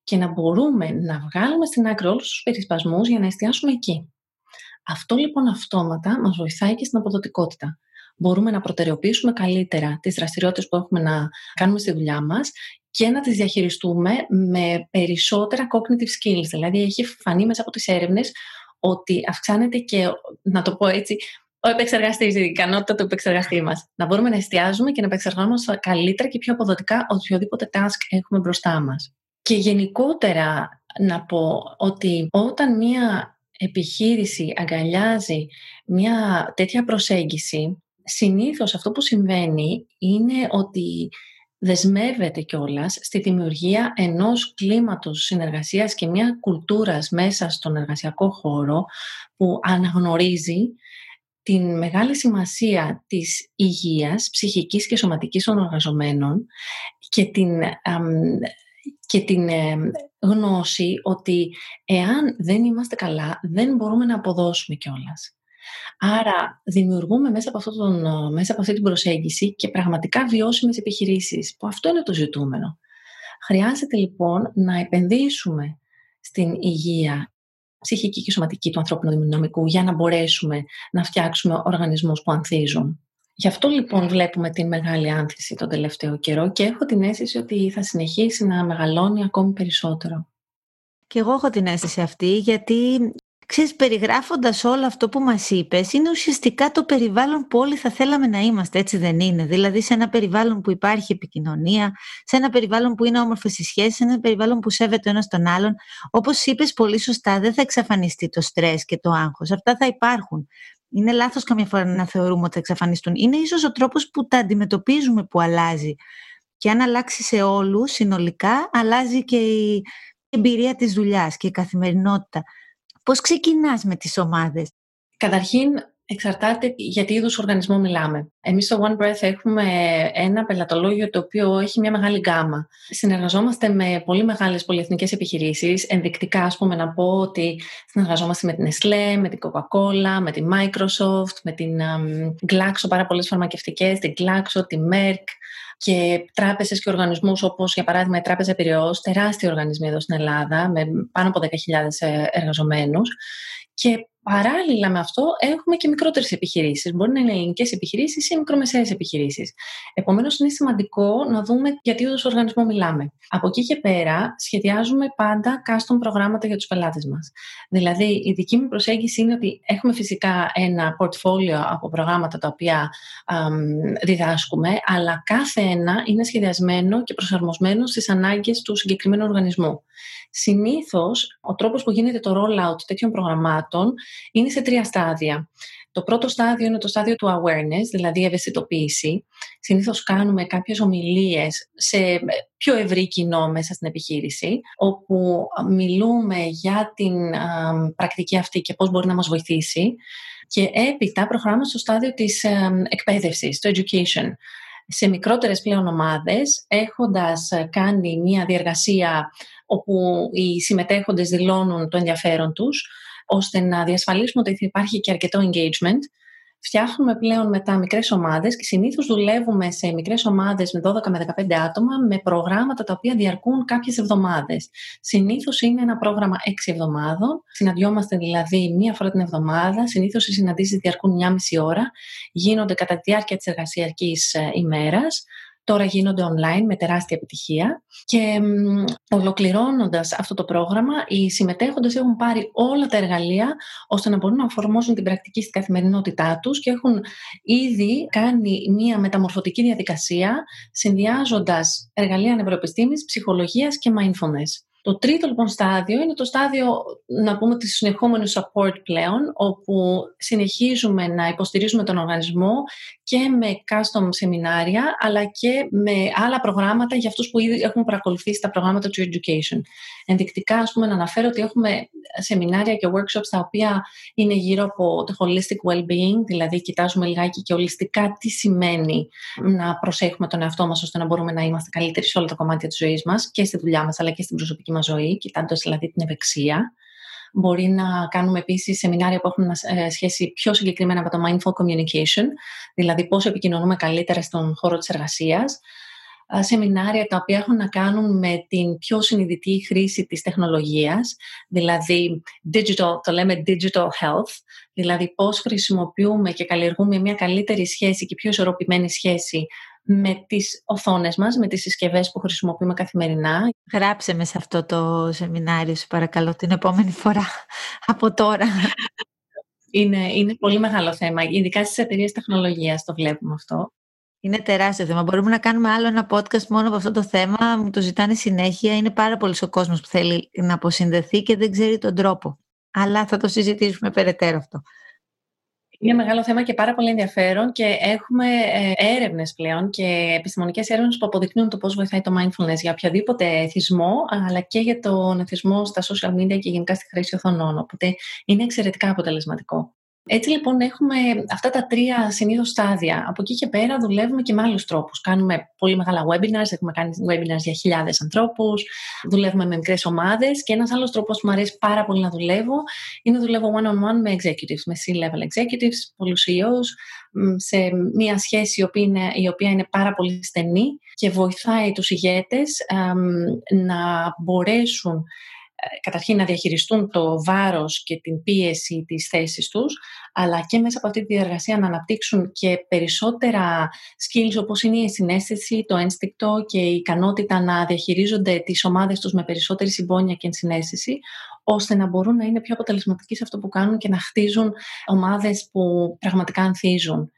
Speaker 2: και να μπορούμε να βγάλουμε στην άκρη όλους τους περισπασμούς για να εστιάσουμε εκεί. Αυτό λοιπόν αυτόματα μας βοηθάει και στην αποδοτικότητα. Μπορούμε να προτεραιοποιήσουμε καλύτερα τις δραστηριότητες που έχουμε να κάνουμε στη δουλειά μας και να τις διαχειριστούμε με περισσότερα cognitive skills. Δηλαδή έχει φανεί μέσα από τις έρευνες ότι αυξάνεται και, να το πω έτσι, ο επεξεργαστής, η ικανότητα του επεξεργαστή μας. Να μπορούμε να εστιάζουμε και να επεξεργαζόμαστε καλύτερα και πιο αποδοτικά οποιοδήποτε task έχουμε μπροστά μας. Και γενικότερα να πω ότι όταν μία επιχείρηση αγκαλιάζει μια τέτοια προσέγγιση, συνήθως αυτό που συμβαίνει είναι ότι δεσμεύεται κιόλας στη δημιουργία ενός κλίματος συνεργασίας και μια κουλτούρας μέσα στον εργασιακό χώρο που αναγνωρίζει την μεγάλη σημασία της υγείας ψυχικής και σωματικής των εργαζομένων και την, και την γνώση ότι εάν δεν είμαστε καλά δεν μπορούμε να αποδώσουμε κιόλας. Άρα δημιουργούμε μέσα από, τον, μέσα από αυτή την προσέγγιση και πραγματικά βιώσιμες επιχειρήσεις, που αυτό είναι το ζητούμενο. Χρειάζεται λοιπόν να επενδύσουμε στην υγεία ψυχική και σωματική του ανθρώπινου δυναμικού για να μπορέσουμε να φτιάξουμε οργανισμούς που ανθίζουν. Γι' αυτό λοιπόν βλέπουμε την μεγάλη άνθηση τον τελευταίο καιρό και έχω την αίσθηση ότι θα συνεχίσει να μεγαλώνει ακόμη περισσότερο.
Speaker 1: Και εγώ έχω την αίσθηση αυτή γιατί Ξέρεις, περιγράφοντας όλο αυτό που μας είπες, είναι ουσιαστικά το περιβάλλον που όλοι θα θέλαμε να είμαστε, έτσι δεν είναι; Δηλαδή σε ένα περιβάλλον που υπάρχει επικοινωνία, σε ένα περιβάλλον που είναι όμορφες οι σχέσεις, σε ένα περιβάλλον που σέβεται ο ένας τον άλλον. Όπως είπες πολύ σωστά, δεν θα εξαφανιστεί το στρες και το άγχος. Αυτά θα υπάρχουν. Είναι λάθος καμιά φορά να θεωρούμε ότι θα εξαφανιστούν. Είναι ίσως ο τρόπος που τα αντιμετωπίζουμε που αλλάζει. Και αν αλλάξει σε όλους συνολικά, αλλάζει και η εμπειρία της δουλειάς και η καθημερινότητα. Πώς ξεκινάς με τις ομάδες;
Speaker 2: Καταρχήν, εξαρτάται για τι είδους οργανισμό μιλάμε. Εμείς στο One Breath έχουμε ένα πελατολόγιο το οποίο έχει μια μεγάλη γκάμα. Συνεργαζόμαστε με πολύ μεγάλες πολυεθνικές επιχειρήσεις. Ενδεικτικά, ας πούμε, να πω ότι συνεργαζόμαστε με την Nestlé, με την Coca-Cola, με την Microsoft, με την um, Glaxo, πάρα πολλές φαρμακευτικές, την Glaxo, την Merck, και τράπεζες και οργανισμούς όπως για παράδειγμα η Τράπεζα Πυραιό, τεράστιοι οργανισμοί εδώ στην Ελλάδα με πάνω από 10.000 ε, εργαζομένους. Και Παράλληλα με αυτό, έχουμε και μικρότερες επιχειρήσεις. Μπορεί να είναι ελληνικές επιχειρήσεις ή μικρομεσαίες επιχειρήσεις. Επομένως, είναι σημαντικό να δούμε για τι είδους οργανισμό μιλάμε. Από εκεί και πέρα, σχεδιάζουμε πάντα custom προγράμματα για τους πελάτες μας. Δηλαδή, η δική μου προσέγγιση είναι ότι έχουμε φυσικά ένα portfolio από προγράμματα τα οποία διδάσκουμε, αλλά κάθε ένα είναι σχεδιασμένο και προσαρμοσμένο στις ανάγκες του συγκεκριμένου οργανισμού. Συνήθως, ο τρόπος που γίνεται το rollout τέτοιων προγραμμάτων είναι σε τρία στάδια. Το πρώτο στάδιο είναι το στάδιο του awareness, δηλαδή ευαισθητοποίηση. Συνήθως κάνουμε κάποιες ομιλίες σε πιο ευρύ κοινό μέσα στην επιχείρηση, όπου μιλούμε για την πρακτική αυτή και πώς μπορεί να μας βοηθήσει. Και έπειτα προχωράμε στο στάδιο της εκπαίδευσης, το education σε μικρότερες πλέον ομάδες, έχοντας κάνει μια διεργασία όπου οι συμμετέχοντες δηλώνουν το ενδιαφέρον τους, ώστε να διασφαλίσουμε ότι θα υπάρχει και αρκετό engagement. Φτιάχνουμε πλέον μετά μικρές ομάδες και συνήθως δουλεύουμε σε μικρές ομάδες με 12 με 15 άτομα με προγράμματα τα οποία διαρκούν κάποιες εβδομάδες. Συνήθως είναι ένα πρόγραμμα 6 εβδομάδων. Συναντιόμαστε δηλαδή μία φορά την εβδομάδα. Συνήθως οι συναντήσεις διαρκούν μία μισή ώρα. Γίνονται κατά τη διάρκεια της εργασιακής ε, ημέρας τώρα γίνονται online με τεράστια επιτυχία και ολοκληρώνοντας αυτό το πρόγραμμα οι συμμετέχοντες έχουν πάρει όλα τα εργαλεία ώστε να μπορούν να εφαρμόσουν την πρακτική στην καθημερινότητά τους και έχουν ήδη κάνει μια μεταμορφωτική διαδικασία συνδυάζοντας εργαλεία νευροεπιστήμης, ψυχολογίας και mindfulness. Το τρίτο λοιπόν στάδιο είναι το στάδιο, να πούμε, της συνεχόμενου support πλέον, όπου συνεχίζουμε να υποστηρίζουμε τον οργανισμό και με custom σεμινάρια, αλλά και με άλλα προγράμματα για αυτούς που ήδη έχουν παρακολουθήσει τα προγράμματα του education. Ενδεικτικά, ας πούμε, να αναφέρω ότι έχουμε σεμινάρια και workshops τα οποία είναι γύρω από το holistic well-being, δηλαδή κοιτάζουμε λιγάκι και ολιστικά τι σημαίνει να προσέχουμε τον εαυτό μας ώστε να μπορούμε να είμαστε καλύτεροι σε όλα τα κομμάτια της ζωής μας και στη δουλειά μας αλλά και στην προσωπική μας ζωή, κοιτώντας δηλαδή την ευεξία. Μπορεί να κάνουμε επίσης σεμινάρια που έχουν ε, σχέση πιο συγκεκριμένα με το mindful communication, δηλαδή πώς επικοινωνούμε καλύτερα στον χώρο της εργασίας σεμινάρια τα οποία έχουν να κάνουν με την πιο συνειδητή χρήση της τεχνολογίας, δηλαδή digital, το λέμε digital health, δηλαδή πώς χρησιμοποιούμε και καλλιεργούμε μια καλύτερη σχέση και πιο ισορροπημένη σχέση με τις οθόνες μας, με τις συσκευές που χρησιμοποιούμε καθημερινά.
Speaker 1: Γράψε με σε αυτό το σεμινάριο, σου παρακαλώ, την επόμενη φορά από τώρα.
Speaker 2: Είναι, είναι πολύ μεγάλο θέμα, ειδικά στις εταιρείες τεχνολογίας το βλέπουμε αυτό.
Speaker 1: Είναι τεράστιο θέμα. Μπορούμε να κάνουμε άλλο ένα podcast μόνο από αυτό το θέμα. Μου το ζητάνε συνέχεια. Είναι πάρα πολύ ο κόσμος που θέλει να αποσυνδεθεί και δεν ξέρει τον τρόπο. Αλλά θα το συζητήσουμε περαιτέρω αυτό.
Speaker 2: Είναι μεγάλο θέμα και πάρα πολύ ενδιαφέρον και έχουμε ε, έρευνες πλέον και επιστημονικές έρευνες που αποδεικνύουν το πώς βοηθάει το mindfulness για οποιαδήποτε εθισμό, αλλά και για τον εθισμό στα social media και γενικά στη χρήση οθονών. Οπότε είναι εξαιρετικά αποτελεσματικό. Έτσι λοιπόν έχουμε αυτά τα τρία συνήθως στάδια. Από εκεί και πέρα δουλεύουμε και με άλλους τρόπους. Κάνουμε πολύ μεγάλα webinars, έχουμε κάνει webinars για χιλιάδες ανθρώπους, δουλεύουμε με μικρές ομάδες και ένας άλλος τρόπος που μου αρέσει πάρα πολύ να δουλεύω είναι να δουλεύω one-on-one με executives, με C-level executives, πολλούς CEOs, σε μια σχέση η οποία, είναι, η οποία είναι πάρα πολύ στενή και βοηθάει τους ηγέτες να μπορέσουν καταρχήν να διαχειριστούν το βάρος και την πίεση της θέσης τους, αλλά και μέσα από αυτή τη διαργασία να αναπτύξουν και περισσότερα skills όπως είναι η συνέστηση, το ένστικτο και η ικανότητα να διαχειρίζονται τις ομάδες τους με περισσότερη συμπόνια και ενσυναίσθηση, ώστε να μπορούν να είναι πιο αποτελεσματικοί σε αυτό που κάνουν και να χτίζουν ομάδες που πραγματικά ανθίζουν.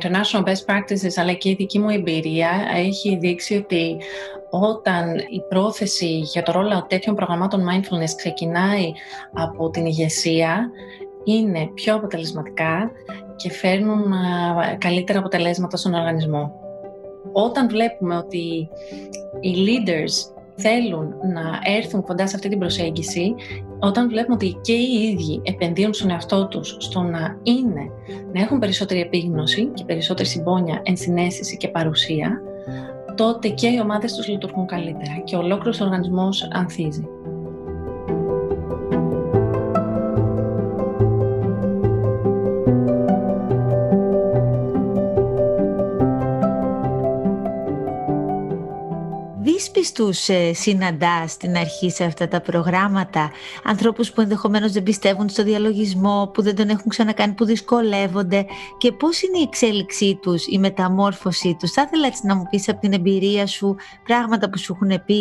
Speaker 2: International best practices αλλά και η δική μου εμπειρία έχει δείξει ότι όταν η πρόθεση για το ρόλο τέτοιων προγραμμάτων mindfulness ξεκινάει από την ηγεσία είναι πιο αποτελεσματικά και φέρνουν καλύτερα αποτελέσματα στον οργανισμό. Όταν βλέπουμε ότι οι leaders θέλουν να έρθουν κοντά σε αυτή την προσέγγιση, όταν βλέπουμε ότι και οι ίδιοι επενδύουν στον εαυτό τους στο να είναι, να έχουν περισσότερη επίγνωση και περισσότερη συμπόνια, ενσυναίσθηση και παρουσία, τότε και οι ομάδες τους λειτουργούν καλύτερα και ο ολόκληρος οργανισμός ανθίζει.
Speaker 1: Τους ε, συναντάς στην αρχή σε αυτά τα προγράμματα, ανθρώπους που ενδεχομένως δεν πιστεύουν στο διαλογισμό, που δεν τον έχουν ξανακάνει, που δυσκολεύονται; Και πώς είναι η εξέλιξή τους, η μεταμόρφωσή τους; Θα ήθελα έτσι να μου πεις από την εμπειρία σου πράγματα που σου έχουν πει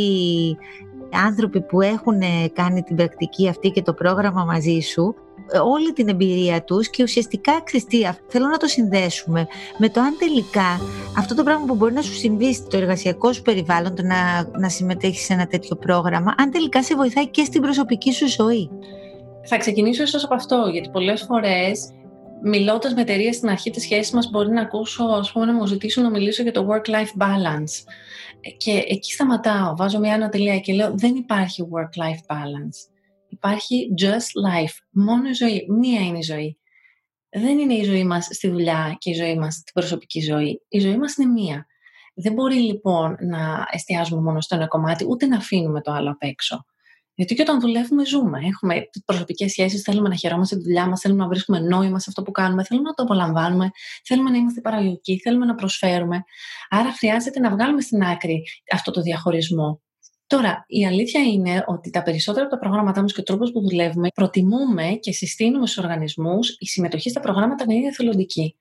Speaker 1: άνθρωποι που έχουν κάνει την πρακτική αυτή και το πρόγραμμα μαζί σου όλη την εμπειρία τους και ουσιαστικά ξεστία. Θέλω να το συνδέσουμε με το αν τελικά αυτό το πράγμα που μπορεί να σου συμβεί στο εργασιακό σου περιβάλλον, το να, να συμμετέχεις σε ένα τέτοιο πρόγραμμα, αν τελικά σε βοηθάει και στην προσωπική σου ζωή.
Speaker 2: Θα ξεκινήσω ίσως από αυτό, γιατί πολλές φορές μιλώντας με εταιρείες στην αρχή τη σχέση μας, μπορεί να ακούσω, ας πούμε, να μου ζητήσουν να μιλήσω για το work-life balance. Και εκεί σταματάω, βάζω μια ανατελεία και λέω: Δεν υπάρχει work-life balance. Υπάρχει just life. Μόνο η ζωή. Μία είναι η ζωή. Δεν είναι η ζωή μας στη δουλειά και η ζωή μας στην προσωπική ζωή. Η ζωή μας είναι μία. Δεν μπορεί λοιπόν να εστιάζουμε μόνο στο ένα κομμάτι, ούτε να αφήνουμε το άλλο απ' έξω. Γιατί και όταν δουλεύουμε, ζούμε. Έχουμε προσωπικές σχέσεις, θέλουμε να χαιρόμαστε τη δουλειά μας, θέλουμε να βρίσκουμε νόημα σε αυτό που κάνουμε, θέλουμε να το απολαμβάνουμε, θέλουμε να είμαστε παραγωγικοί, θέλουμε να προσφέρουμε. Άρα χρειάζεται να βγάλουμε στην άκρη αυτό το διαχωρισμό. Τώρα, η αλήθεια είναι ότι τα περισσότερα από τα προγράμματά μας και ο τρόπος που δουλεύουμε προτιμούμε και συστήνουμε στους οργανισμούς η συμμετοχή στα προγράμματα να είναι εθελοντική.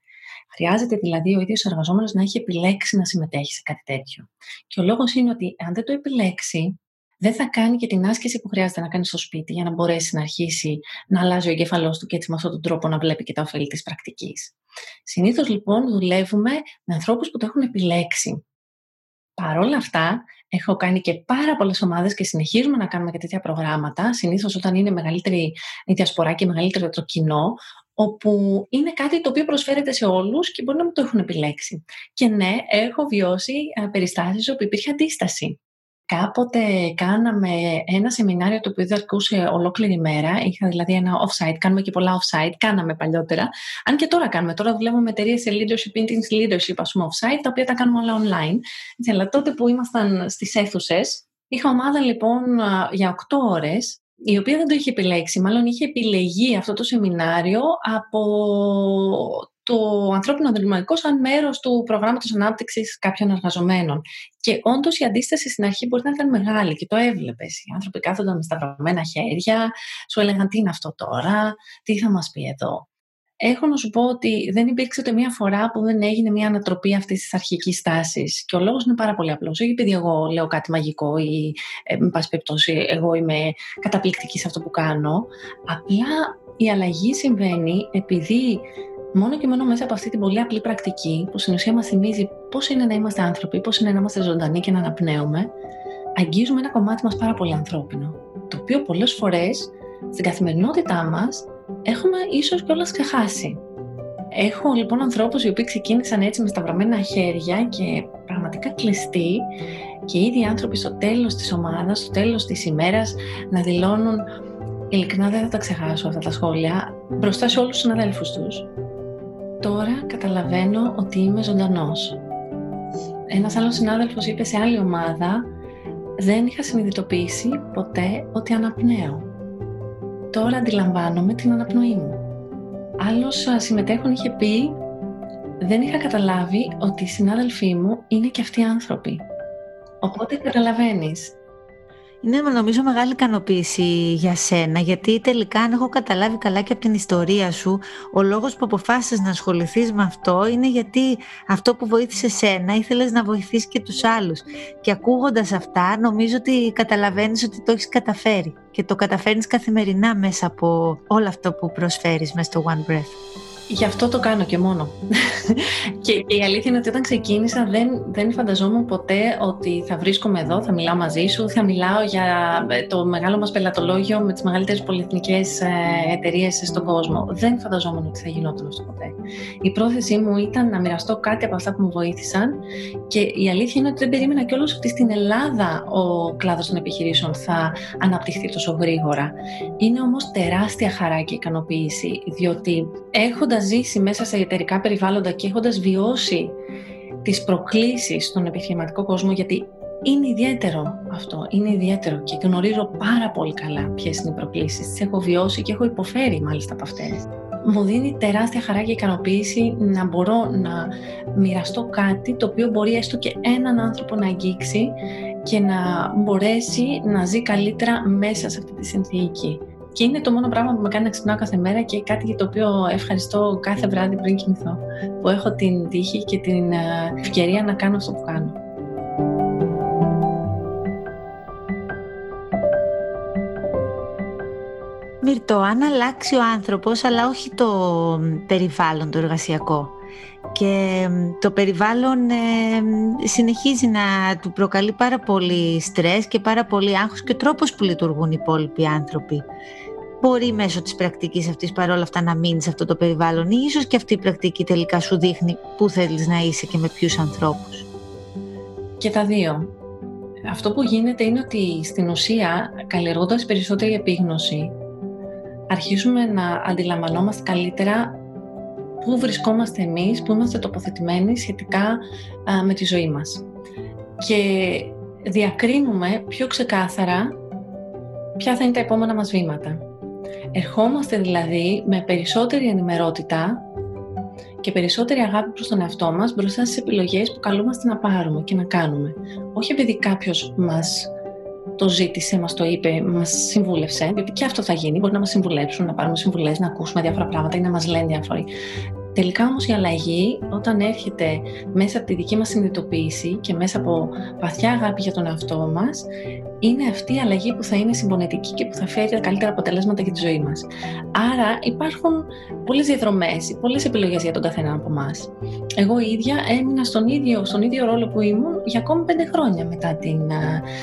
Speaker 2: Χρειάζεται δηλαδή ο ίδιος ο εργαζόμενος να έχει επιλέξει να συμμετέχει σε κάτι τέτοιο. Και ο λόγος είναι ότι αν δεν το επιλέξει, δεν θα κάνει και την άσκηση που χρειάζεται να κάνει στο σπίτι για να μπορέσει να αρχίσει να αλλάζει ο εγκέφαλός του και έτσι με αυτόν τον τρόπο να βλέπει και τα ωφέλη της πρακτικής. Συνήθως λοιπόν δουλεύουμε με ανθρώπους που το έχουν επιλέξει. Παρ' όλα αυτά, έχω κάνει και πάρα πολλές ομάδες και συνεχίζουμε να κάνουμε και τέτοια προγράμματα. Συνήθως όταν είναι μεγαλύτερη η διασπορά και μεγαλύτερο το κοινό, όπου είναι κάτι το οποίο προσφέρεται σε όλους και μπορεί να μην το έχουν επιλέξει. Και ναι, έχω βιώσει ε, περιστάσεις όπου υπήρχε αντίσταση. Κάποτε κάναμε ένα σεμινάριο το οποίο διαρκούσε ολόκληρη μέρα. Είχα δηλαδή ένα off-site, κάνουμε και πολλά off-site, κάναμε παλιότερα. Αν και τώρα κάνουμε. Τώρα δουλεύουμε με εταιρείες σε leadership, meetings, leadership, ας πούμε, off-site, τα οποία τα κάνουμε όλα online. Αλλά τότε που ήμασταν στις αίθουσες, είχα ομάδα λοιπόν για 8 ώρες η οποία δεν το είχε επιλέξει, μάλλον είχε επιλεγεί αυτό το σεμινάριο από το ανθρώπινο δημιουργικό σαν μέρος του προγράμματος ανάπτυξης κάποιων εργαζομένων. Και όντως η αντίσταση στην αρχή μπορεί να ήταν μεγάλη και το έβλεπες. Οι άνθρωποι κάθονταν με σταυρωμένα χέρια, σου έλεγαν τι είναι αυτό τώρα, τι θα μας πει εδώ. Έχω να σου πω ότι δεν υπήρξε ούτε μία φορά που δεν έγινε μία ανατροπή αυτής της αρχικής τάσης. Και ο λόγος είναι πάρα πολύ απλός. Όχι επειδή εγώ λέω κάτι μαγικό ή, ε, με πάση περιπτώσει, εγώ είμαι καταπληκτική σε αυτό που κάνω. Απλά η αλλαγή συμβαίνει επειδή μόνο και μόνο μέσα από αυτή την πολύ απλή πρακτική, που στην ουσία μας θυμίζει πώς είναι να είμαστε άνθρωποι, πώς είναι να είμαστε ζωντανοί και να αναπνέουμε, αγγίζουμε ένα κομμάτι μας πάρα πολύ ανθρώπινο. Το οποίο πολλές φορές στην καθημερινότητά μας έχουμε ίσως κιόλας ξεχάσει. Έχω λοιπόν ανθρώπους οι οποίοι ξεκίνησαν έτσι με σταυρωμένα χέρια και πραγματικά κλειστοί και ήδη οι άνθρωποι στο τέλος της ομάδας, στο τέλος της ημέρας, να δηλώνουν ειλικρινά δεν θα τα ξεχάσω αυτά τα σχόλια μπροστά σε όλους τους συναδέλφους τους τώρα καταλαβαίνω ότι είμαι ζωντανός. Ένας άλλος συνάδελφος είπε σε άλλη ομάδα «Δεν είχα συνειδητοποιήσει ποτέ ότι αναπνέω. Τώρα αντιλαμβάνομαι την αναπνοή μου». Άλλος συμμετέχον είχε πει δεν είχα καταλάβει ότι οι συνάδελφοί μου είναι και αυτοί άνθρωποι. Οπότε καταλαβαίνεις,
Speaker 1: είναι νομίζω μεγάλη ικανοποίηση για σένα, γιατί τελικά αν έχω καταλάβει καλά και από την ιστορία σου, ο λόγος που αποφάσισες να ασχοληθείς με αυτό είναι γιατί αυτό που βοήθησε σένα ήθελες να βοηθήσεις και τους άλλους. Και ακούγοντας αυτά νομίζω ότι καταλαβαίνεις ότι το έχεις καταφέρει και το καταφέρνεις καθημερινά μέσα από όλο αυτό που προσφέρεις μέσα στο One Breath.
Speaker 2: Γι' αυτό το κάνω και μόνο. και η αλήθεια είναι ότι όταν ξεκίνησα δεν, δεν φανταζόμουν ποτέ ότι θα βρίσκομαι εδώ, θα μιλάω μαζί σου, θα μιλάω για ε, το μεγάλο μας πελατολόγιο με τις μεγαλύτερες πολυεθνικές ε, εταιρείες στον κόσμο. Δεν φανταζόμουν ότι θα γινόταν αυτό ποτέ. Η πρόθεσή μου ήταν να μοιραστώ κάτι από αυτά που μου βοήθησαν και η αλήθεια είναι ότι δεν περίμενα κιόλας ότι στην Ελλάδα ο κλάδος των επιχειρήσεων θα αναπτυχθεί τόσο γρήγορα. Είναι όμως τεράστια χαρά και ικανοποίηση, διότι έχοντας έχοντας ζήσει μέσα σε εταιρικά περιβάλλοντα και έχοντας βιώσει τις προκλήσεις στον επιχειρηματικό κόσμο, γιατί είναι ιδιαίτερο αυτό, είναι ιδιαίτερο και γνωρίζω πάρα πολύ καλά ποιες είναι οι προκλήσεις. Τις έχω βιώσει και έχω υποφέρει μάλιστα από αυτές. Μου δίνει τεράστια χαρά και ικανοποίηση να μπορώ να μοιραστώ κάτι το οποίο μπορεί έστω και έναν άνθρωπο να αγγίξει και να μπορέσει να ζει καλύτερα μέσα σε αυτή τη συνθήκη. Και είναι το μόνο πράγμα που με κάνει να ξυπνάω κάθε μέρα και κάτι για το οποίο ευχαριστώ κάθε βράδυ πριν κοιμηθώ. Που έχω την τύχη και την ε, ευκαιρία να κάνω αυτό που κάνω.
Speaker 1: Μυρτώ, αν αλλάξει ο άνθρωπος, αλλά όχι το περιβάλλον το εργασιακό και το περιβάλλον ε, συνεχίζει να του προκαλεί πάρα πολύ στρες και πάρα πολύ άγχος και ο τρόπος που λειτουργούν οι υπόλοιποι άνθρωποι μπορεί μέσω της πρακτικής αυτής παρόλα αυτά να μείνει σε αυτό το περιβάλλον ή ίσως και αυτή η πρακτική τελικά σου δείχνει πού θέλεις να είσαι και με ποιους ανθρώπους.
Speaker 2: Και τα δύο. Αυτό που γίνεται είναι ότι στην ουσία καλλιεργώντας περισσότερη επίγνωση αρχίζουμε να αντιλαμβανόμαστε καλύτερα πού βρισκόμαστε εμείς, πού είμαστε τοποθετημένοι σχετικά με τη ζωή μας. Και διακρίνουμε πιο ξεκάθαρα ποια θα είναι τα επόμενα μας βήματα. Ερχόμαστε δηλαδή με περισσότερη ενημερότητα και περισσότερη αγάπη προς τον εαυτό μας μπροστά στις επιλογές που καλούμαστε να πάρουμε και να κάνουμε. Όχι επειδή κάποιος μας το ζήτησε, μας το είπε, μας συμβούλευσε, γιατί και αυτό θα γίνει. Μπορεί να μας συμβουλέψουν, να πάρουμε συμβουλές, να ακούσουμε διάφορα πράγματα ή να μας λένε διάφοροι. Τελικά όμως η αλλαγή όταν έρχεται μέσα από τη δική μας συνειδητοποίηση και μέσα από βαθιά αγάπη για τον εαυτό μας είναι αυτή η αλλαγή που θα είναι συμπονετική και που θα φέρει τα καλύτερα αποτελέσματα για τη ζωή μας. Άρα υπάρχουν πολλές διαδρομές, πολλές επιλογές για τον καθένα από εμάς. Εγώ η ίδια έμεινα στον ίδιο, στον ίδιο ρόλο που ήμουν για ακόμη πέντε χρόνια μετά την,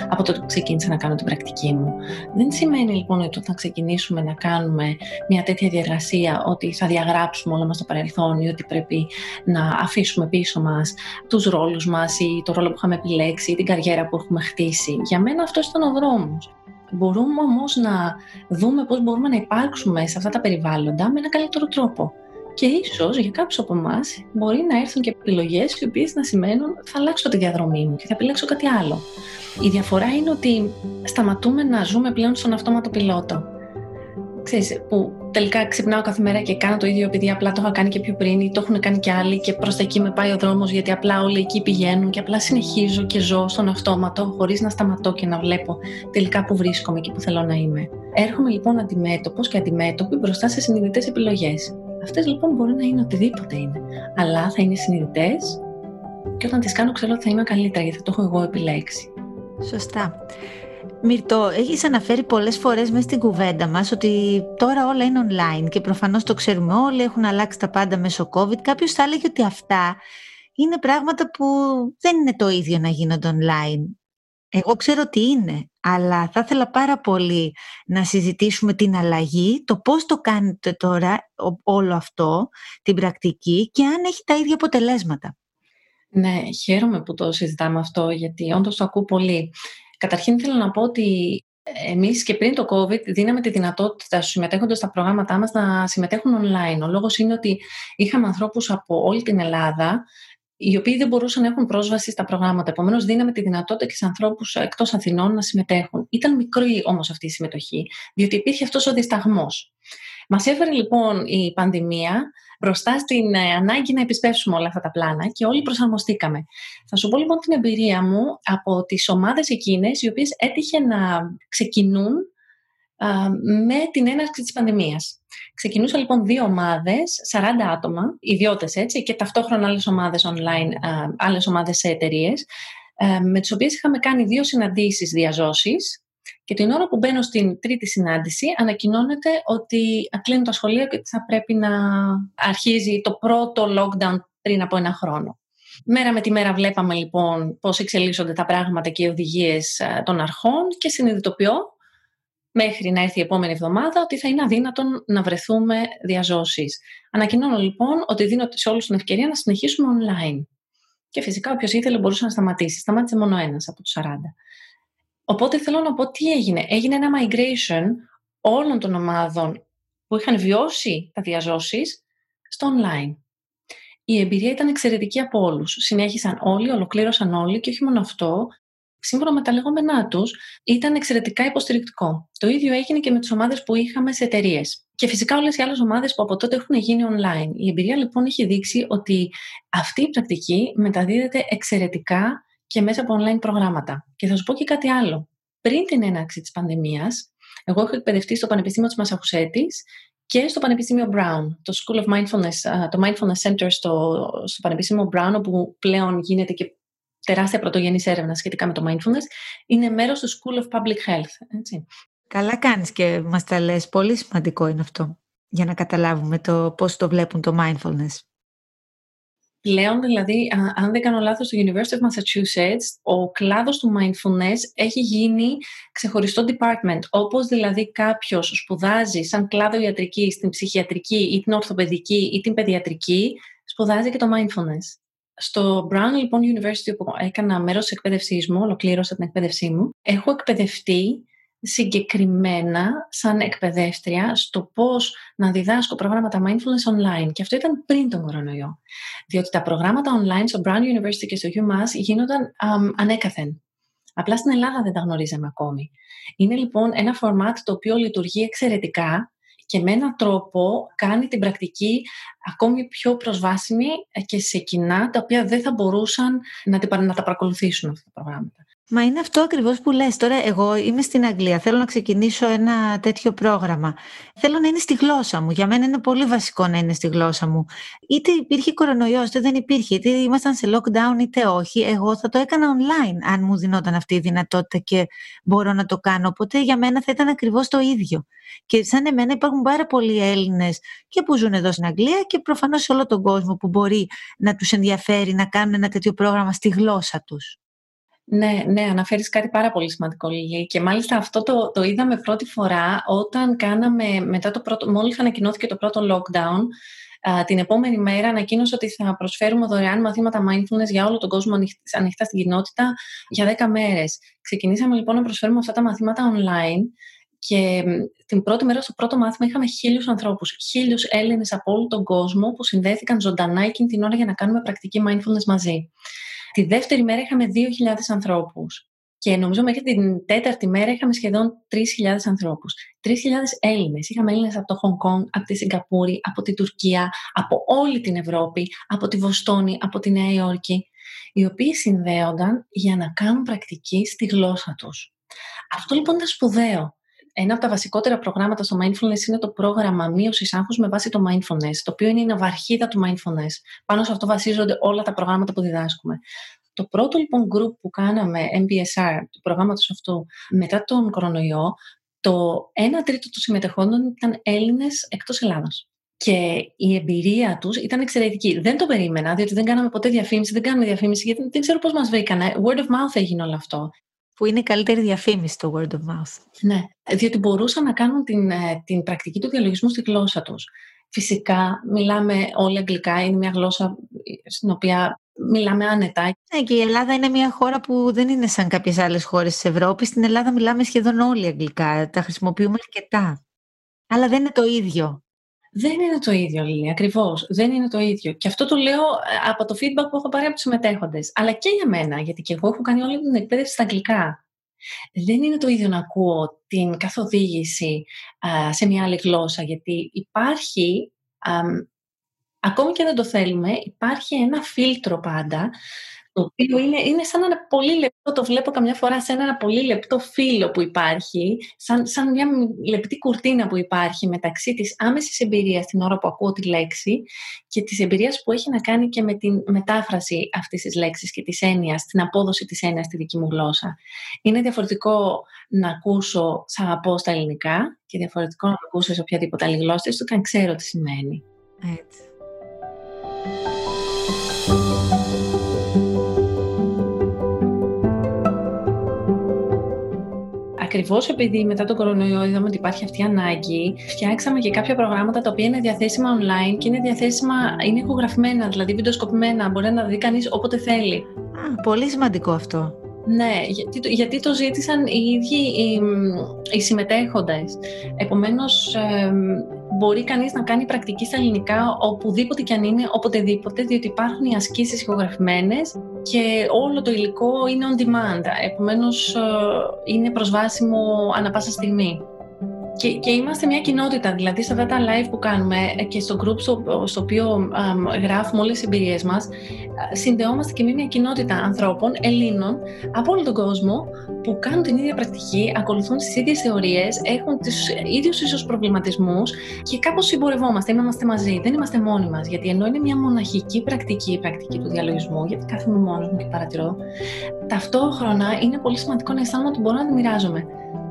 Speaker 2: από το που ξεκίνησα να κάνω την πρακτική μου. Δεν σημαίνει λοιπόν ότι όταν ξεκινήσουμε να κάνουμε μια τέτοια διαδρασία ότι θα διαγράψουμε όλα μας το παρελθόν ή ότι πρέπει να αφήσουμε πίσω μας τους ρόλους μας ή το ρόλο που είχαμε επιλέξει ή την καριέρα που έχουμε χτίσει. Για μένα αυτό ήταν ο δρόμος. Μπορούμε όμως να δούμε πώς μπορούμε να υπάρξουμε σε αυτά τα περιβάλλοντα με ένα καλύτερο τρόπο. Και ίσως για κάποιους από εμάς μπορεί να έρθουν και επιλογές οι οποίες να σημαίνουν θα αλλάξω τη διαδρομή μου και θα επιλέξω κάτι άλλο. Η διαφορά είναι ότι σταματούμε να ζούμε πλέον στον αυτόματο πιλότο. Ξέρεις, που τελικά ξυπνάω κάθε μέρα και κάνω το ίδιο επειδή απλά το είχα κάνει και πιο πριν ή το έχουν κάνει και άλλοι και προς τα εκεί με πάει ο δρόμος γιατί απλά όλοι εκεί πηγαίνουν και απλά συνεχίζω και ζω στον αυτόματο χωρίς να σταματώ και να βλέπω τελικά που βρίσκομαι και που θέλω να είμαι. Έρχομαι λοιπόν αντιμέτωπος και αντιμέτωποι μπροστά σε συνειδητές επιλογές. Αυτές λοιπόν μπορεί να είναι οτιδήποτε είναι, αλλά θα είναι συνειδητές και όταν τις κάνω ξέρω ότι θα είμαι καλύτερα γιατί θα το έχω εγώ επιλέξει.
Speaker 1: Σωστά. Μυρτώ, έχεις αναφέρει πολλές φορές μέσα στην κουβέντα μας ότι τώρα όλα είναι online και προφανώς το ξέρουμε όλοι, έχουν αλλάξει τα πάντα μέσω COVID. Κάποιος θα έλεγε ότι αυτά είναι πράγματα που δεν είναι το ίδιο να γίνονται online. Εγώ ξέρω ότι είναι, αλλά θα ήθελα πάρα πολύ να συζητήσουμε την αλλαγή, το πώς το κάνετε τώρα όλο αυτό, την πρακτική και αν έχει τα ίδια αποτελέσματα.
Speaker 2: Ναι, χαίρομαι που το συζητάμε αυτό, γιατί όντως το ακούω πολύ. Καταρχήν θέλω να πω ότι εμείς και πριν το COVID δίναμε τη δυνατότητα στους συμμετέχοντες στα προγράμματά μας να συμμετέχουν online. Ο λόγος είναι ότι είχαμε ανθρώπους από όλη την Ελλάδα οι οποίοι δεν μπορούσαν να έχουν πρόσβαση στα προγράμματα. Επομένως, δίναμε τη δυνατότητα και σε ανθρώπους εκτός Αθηνών να συμμετέχουν. Ήταν μικρή όμως αυτή η συμμετοχή, διότι υπήρχε αυτός ο δισταγμός. Μας έφερε λοιπόν η πανδημία μπροστά στην ε, ανάγκη να επισπεύσουμε όλα αυτά τα πλάνα και όλοι προσαρμοστήκαμε. Θα σου πω λοιπόν την εμπειρία μου από τις ομάδες εκείνες οι οποίες έτυχε να ξεκινούν με την έναρξη της πανδημίας. Ξεκινούσαν λοιπόν δύο ομάδες, 40 άτομα, ιδιώτες έτσι, και ταυτόχρονα άλλες ομάδες online, άλλες ομάδες σε εταιρείες, με τις οποίες είχαμε κάνει δύο συναντήσεις διαζώσεις και την ώρα που μπαίνω στην τρίτη συνάντηση ανακοινώνεται ότι κλείνουν τα σχολεία και ότι θα πρέπει να αρχίζει το πρώτο lockdown πριν από ένα χρόνο. Μέρα με τη μέρα βλέπαμε λοιπόν πώς εξελίσσονται τα πράγματα και οι οδηγίες των αρχών και συνειδητοποιώ μέχρι να έρθει η επόμενη εβδομάδα ότι θα είναι αδύνατον να βρεθούμε διαζώσεις. Ανακοινώνω λοιπόν ότι δίνω σε όλους την ευκαιρία να συνεχίσουμε online. Και φυσικά όποιος ήθελε μπορούσε να σταματήσει. Σταμάτησε μόνο ένας από τους 40. Οπότε θέλω να πω τι έγινε. Έγινε ένα migration όλων των ομάδων που είχαν βιώσει τα διαζώσεις στο online. Η εμπειρία ήταν εξαιρετική από όλους. Συνέχισαν όλοι, ολοκλήρωσαν όλοι και όχι μόνο αυτό, σύμφωνα με τα λεγόμενά τους, ήταν εξαιρετικά υποστηρικτικό. Το ίδιο έγινε και με τις ομάδες που είχαμε σε εταιρείες. Και φυσικά όλες οι άλλες ομάδες που από τότε έχουν γίνει online. Η εμπειρία λοιπόν έχει δείξει ότι αυτή η πρακτική μεταδίδεται εξαιρετικά και μέσα από online προγράμματα. Και θα σου πω και κάτι άλλο. Πριν την έναρξη της πανδημίας, εγώ έχω εκπαιδευτεί στο Πανεπιστήμιο της Μασαχουσέτης και στο Πανεπιστήμιο Brown, το School of Mindfulness, το Mindfulness Center στο, στο Πανεπιστήμιο Brown, όπου πλέον γίνεται και τεράστια πρωτογενής έρευνα σχετικά με το mindfulness, είναι μέρος του School of Public Health. Έτσι.
Speaker 1: Καλά κάνεις και μας τα λες. Πολύ σημαντικό είναι αυτό για να καταλάβουμε το πώς το βλέπουν το mindfulness.
Speaker 2: Πλέον, δηλαδή, αν δεν κάνω λάθος, στο University of Massachusetts, ο κλάδος του mindfulness έχει γίνει ξεχωριστό department. Όπως δηλαδή κάποιος σπουδάζει σαν κλάδο ιατρική στην ψυχιατρική ή την ορθοπαιδική ή την παιδιατρική, σπουδάζει και το mindfulness. Στο Brown λοιπόν University που έκανα μέρος της εκπαίδευσής μου, ολοκλήρωσα την εκπαίδευσή μου, έχω εκπαιδευτεί συγκεκριμένα σαν εκπαιδεύτρια στο πώς να διδάσκω προγράμματα mindfulness online. Και αυτό ήταν πριν τον κορονοϊό. Διότι τα προγράμματα online στο Brown University και στο UMass γίνονταν ανέκαθεν. Απλά στην Ελλάδα δεν τα γνωρίζαμε ακόμη. Είναι λοιπόν ένα format το οποίο λειτουργεί εξαιρετικά και με έναν τρόπο κάνει την πρακτική ακόμη πιο προσβάσιμη και σε κοινά τα οποία δεν θα μπορούσαν να, να τα παρακολουθήσουν αυτά τα προγράμματα.
Speaker 1: Μα είναι αυτό ακριβώς που λες. Τώρα εγώ είμαι στην Αγγλία, θέλω να ξεκινήσω ένα τέτοιο πρόγραμμα. Θέλω να είναι στη γλώσσα μου. Για μένα είναι πολύ βασικό να είναι στη γλώσσα μου. Είτε υπήρχε κορονοϊός, είτε δεν υπήρχε, είτε ήμασταν σε lockdown είτε όχι. Εγώ θα το έκανα online αν μου δινόταν αυτή η δυνατότητα και μπορώ να το κάνω. Οπότε για μένα θα ήταν ακριβώς το ίδιο. Και σαν εμένα υπάρχουν πάρα πολλοί Έλληνες και που ζουν εδώ στην Αγγλία και προφανώς σε όλο τον κόσμο που μπορεί να τους ενδιαφέρει να κάνουν ένα τέτοιο πρόγραμμα στη γλώσσα τους.
Speaker 2: Ναι, ναι, αναφέρεις κάτι πάρα πολύ σημαντικό, Λίλη. Και μάλιστα αυτό το, το είδαμε πρώτη φορά όταν κάναμε, μετά το πρώτο, μόλις ανακοινώθηκε το πρώτο lockdown, την επόμενη μέρα ανακοίνωσε ότι θα προσφέρουμε δωρεάν μαθήματα mindfulness για όλο τον κόσμο ανοιχτά στην κοινότητα για 10 μέρες. Ξεκινήσαμε λοιπόν να προσφέρουμε αυτά τα μαθήματα online και την πρώτη μέρα στο πρώτο μάθημα είχαμε χίλιους ανθρώπους, χίλιους Έλληνες από όλο τον κόσμο που συνδέθηκαν ζωντανά εκείνη την ώρα για να κάνουμε πρακτική mindfulness μαζί. Τη δεύτερη μέρα είχαμε 2.000 ανθρώπους και νομίζω μέχρι την τέταρτη μέρα είχαμε σχεδόν 3.000 ανθρώπους. 3.000 Έλληνες. Είχαμε Έλληνες από το Χονγκ Κόνγκ, από τη Σιγκαπούρη, από την Τουρκία, από όλη την Ευρώπη, από τη Βοστόνη, από τη Νέα Υόρκη, οι οποίοι συνδέονταν για να κάνουν πρακτική στη γλώσσα τους. Αυτό λοιπόν ήταν σπουδαίο ένα από τα βασικότερα προγράμματα στο mindfulness είναι το πρόγραμμα μείωσης άγχους με βάση το mindfulness, το οποίο είναι η ναυαρχίδα του mindfulness. Πάνω σε αυτό βασίζονται όλα τα προγράμματα που διδάσκουμε. Το πρώτο λοιπόν group που κάναμε, MBSR, του προγράμματος αυτού, μετά τον κορονοϊό, το 1 τρίτο των συμμετεχόντων ήταν Έλληνες εκτός Ελλάδα. Και η εμπειρία τους ήταν εξαιρετική. Δεν το περίμενα, διότι δεν κάναμε ποτέ διαφήμιση, δεν κάνουμε διαφήμιση, γιατί δεν ξέρω πώς μας βρήκανε. Word of mouth έγινε όλο αυτό
Speaker 1: που είναι η καλύτερη διαφήμιση το word of mouth.
Speaker 2: Ναι, διότι μπορούσαν να κάνουν την, ε, την πρακτική του διαλογισμού στη γλώσσα τους. Φυσικά, μιλάμε όλοι αγγλικά, είναι μια γλώσσα στην οποία μιλάμε άνετα.
Speaker 1: Ναι, και η Ελλάδα είναι μια χώρα που δεν είναι σαν κάποιες άλλες χώρες της Ευρώπης. Στην Ελλάδα μιλάμε σχεδόν όλοι αγγλικά, τα χρησιμοποιούμε αρκετά. Αλλά δεν είναι το ίδιο.
Speaker 2: Δεν είναι το ίδιο, Λίλη, ακριβώς. Δεν είναι το ίδιο. Και αυτό το λέω ε, από το feedback που έχω πάρει από τους συμμετέχοντες. Αλλά και για μένα, γιατί και εγώ έχω κάνει όλη την εκπαίδευση στα αγγλικά. Δεν είναι το ίδιο να ακούω την καθοδήγηση σε μια άλλη γλώσσα, γιατί υπάρχει, ακόμη και δεν το θέλουμε, υπάρχει ένα φίλτρο πάντα το οποίο είναι, είναι σαν ένα πολύ λεπτό, το βλέπω καμιά φορά σαν ένα πολύ λεπτό φύλλο που υπάρχει, σαν, σαν μια λεπτή κουρτίνα που υπάρχει μεταξύ της άμεσης εμπειρίας την ώρα που ακούω τη λέξη και της εμπειρίας που έχει να κάνει και με την μετάφραση αυτής της λέξης και της έννοιας, την απόδοση της έννοιας στη δική μου γλώσσα. Είναι διαφορετικό να ακούσω «Σ' αγαπώ» στα ελληνικά και διαφορετικό να ακούσω σε οποιαδήποτε άλλη γλώσσα, έστω και αν ξέρω τι σημαίνει.
Speaker 1: Έτσι.
Speaker 2: Ακριβώς επειδή μετά τον κορονοϊό είδαμε ότι υπάρχει αυτή η ανάγκη, φτιάξαμε και κάποια προγράμματα τα οποία είναι διαθέσιμα online και είναι διαθέσιμα, είναι ηχογραφημένα, δηλαδή βιντεοσκοπημένα. Μπορεί να δει κανείς όποτε θέλει.
Speaker 1: Α, πολύ σημαντικό αυτό.
Speaker 2: Ναι, γιατί, γιατί το ζήτησαν οι ίδιοι οι, οι συμμετέχοντες. Επομένως, μπορεί κανείς να κάνει πρακτική στα ελληνικά οπουδήποτε και αν είναι, οποτεδήποτε, διότι υπάρχουν οι ασκήσεις ηχογραφημένες και όλο το υλικό είναι on demand. Επομένως, ε, είναι προσβάσιμο ανα πάσα στιγμή. Και, και είμαστε μια κοινότητα, δηλαδή σε αυτά τα live που κάνουμε και στο group στο, στο οποίο γράφουμε όλες τις εμπειρίες μας, συνδεόμαστε και με μια κοινότητα ανθρώπων, Ελλήνων, από όλο τον κόσμο, που κάνουν την ίδια πρακτική, ακολουθούν τις ίδιες θεωρίες, έχουν τους ίδιους ίσως προβληματισμούς και κάπως συμπορευόμαστε, είμαστε μαζί, δεν είμαστε μόνοι μας, γιατί ενώ είναι μια μοναχική πρακτική, η πρακτική του διαλογισμού, γιατί κάθομαι μόνος μου και παρατηρώ, ταυτόχρονα είναι πολύ σημαντικό να αισθάνομαι ότι μπορώ να τη μοιράζομαι.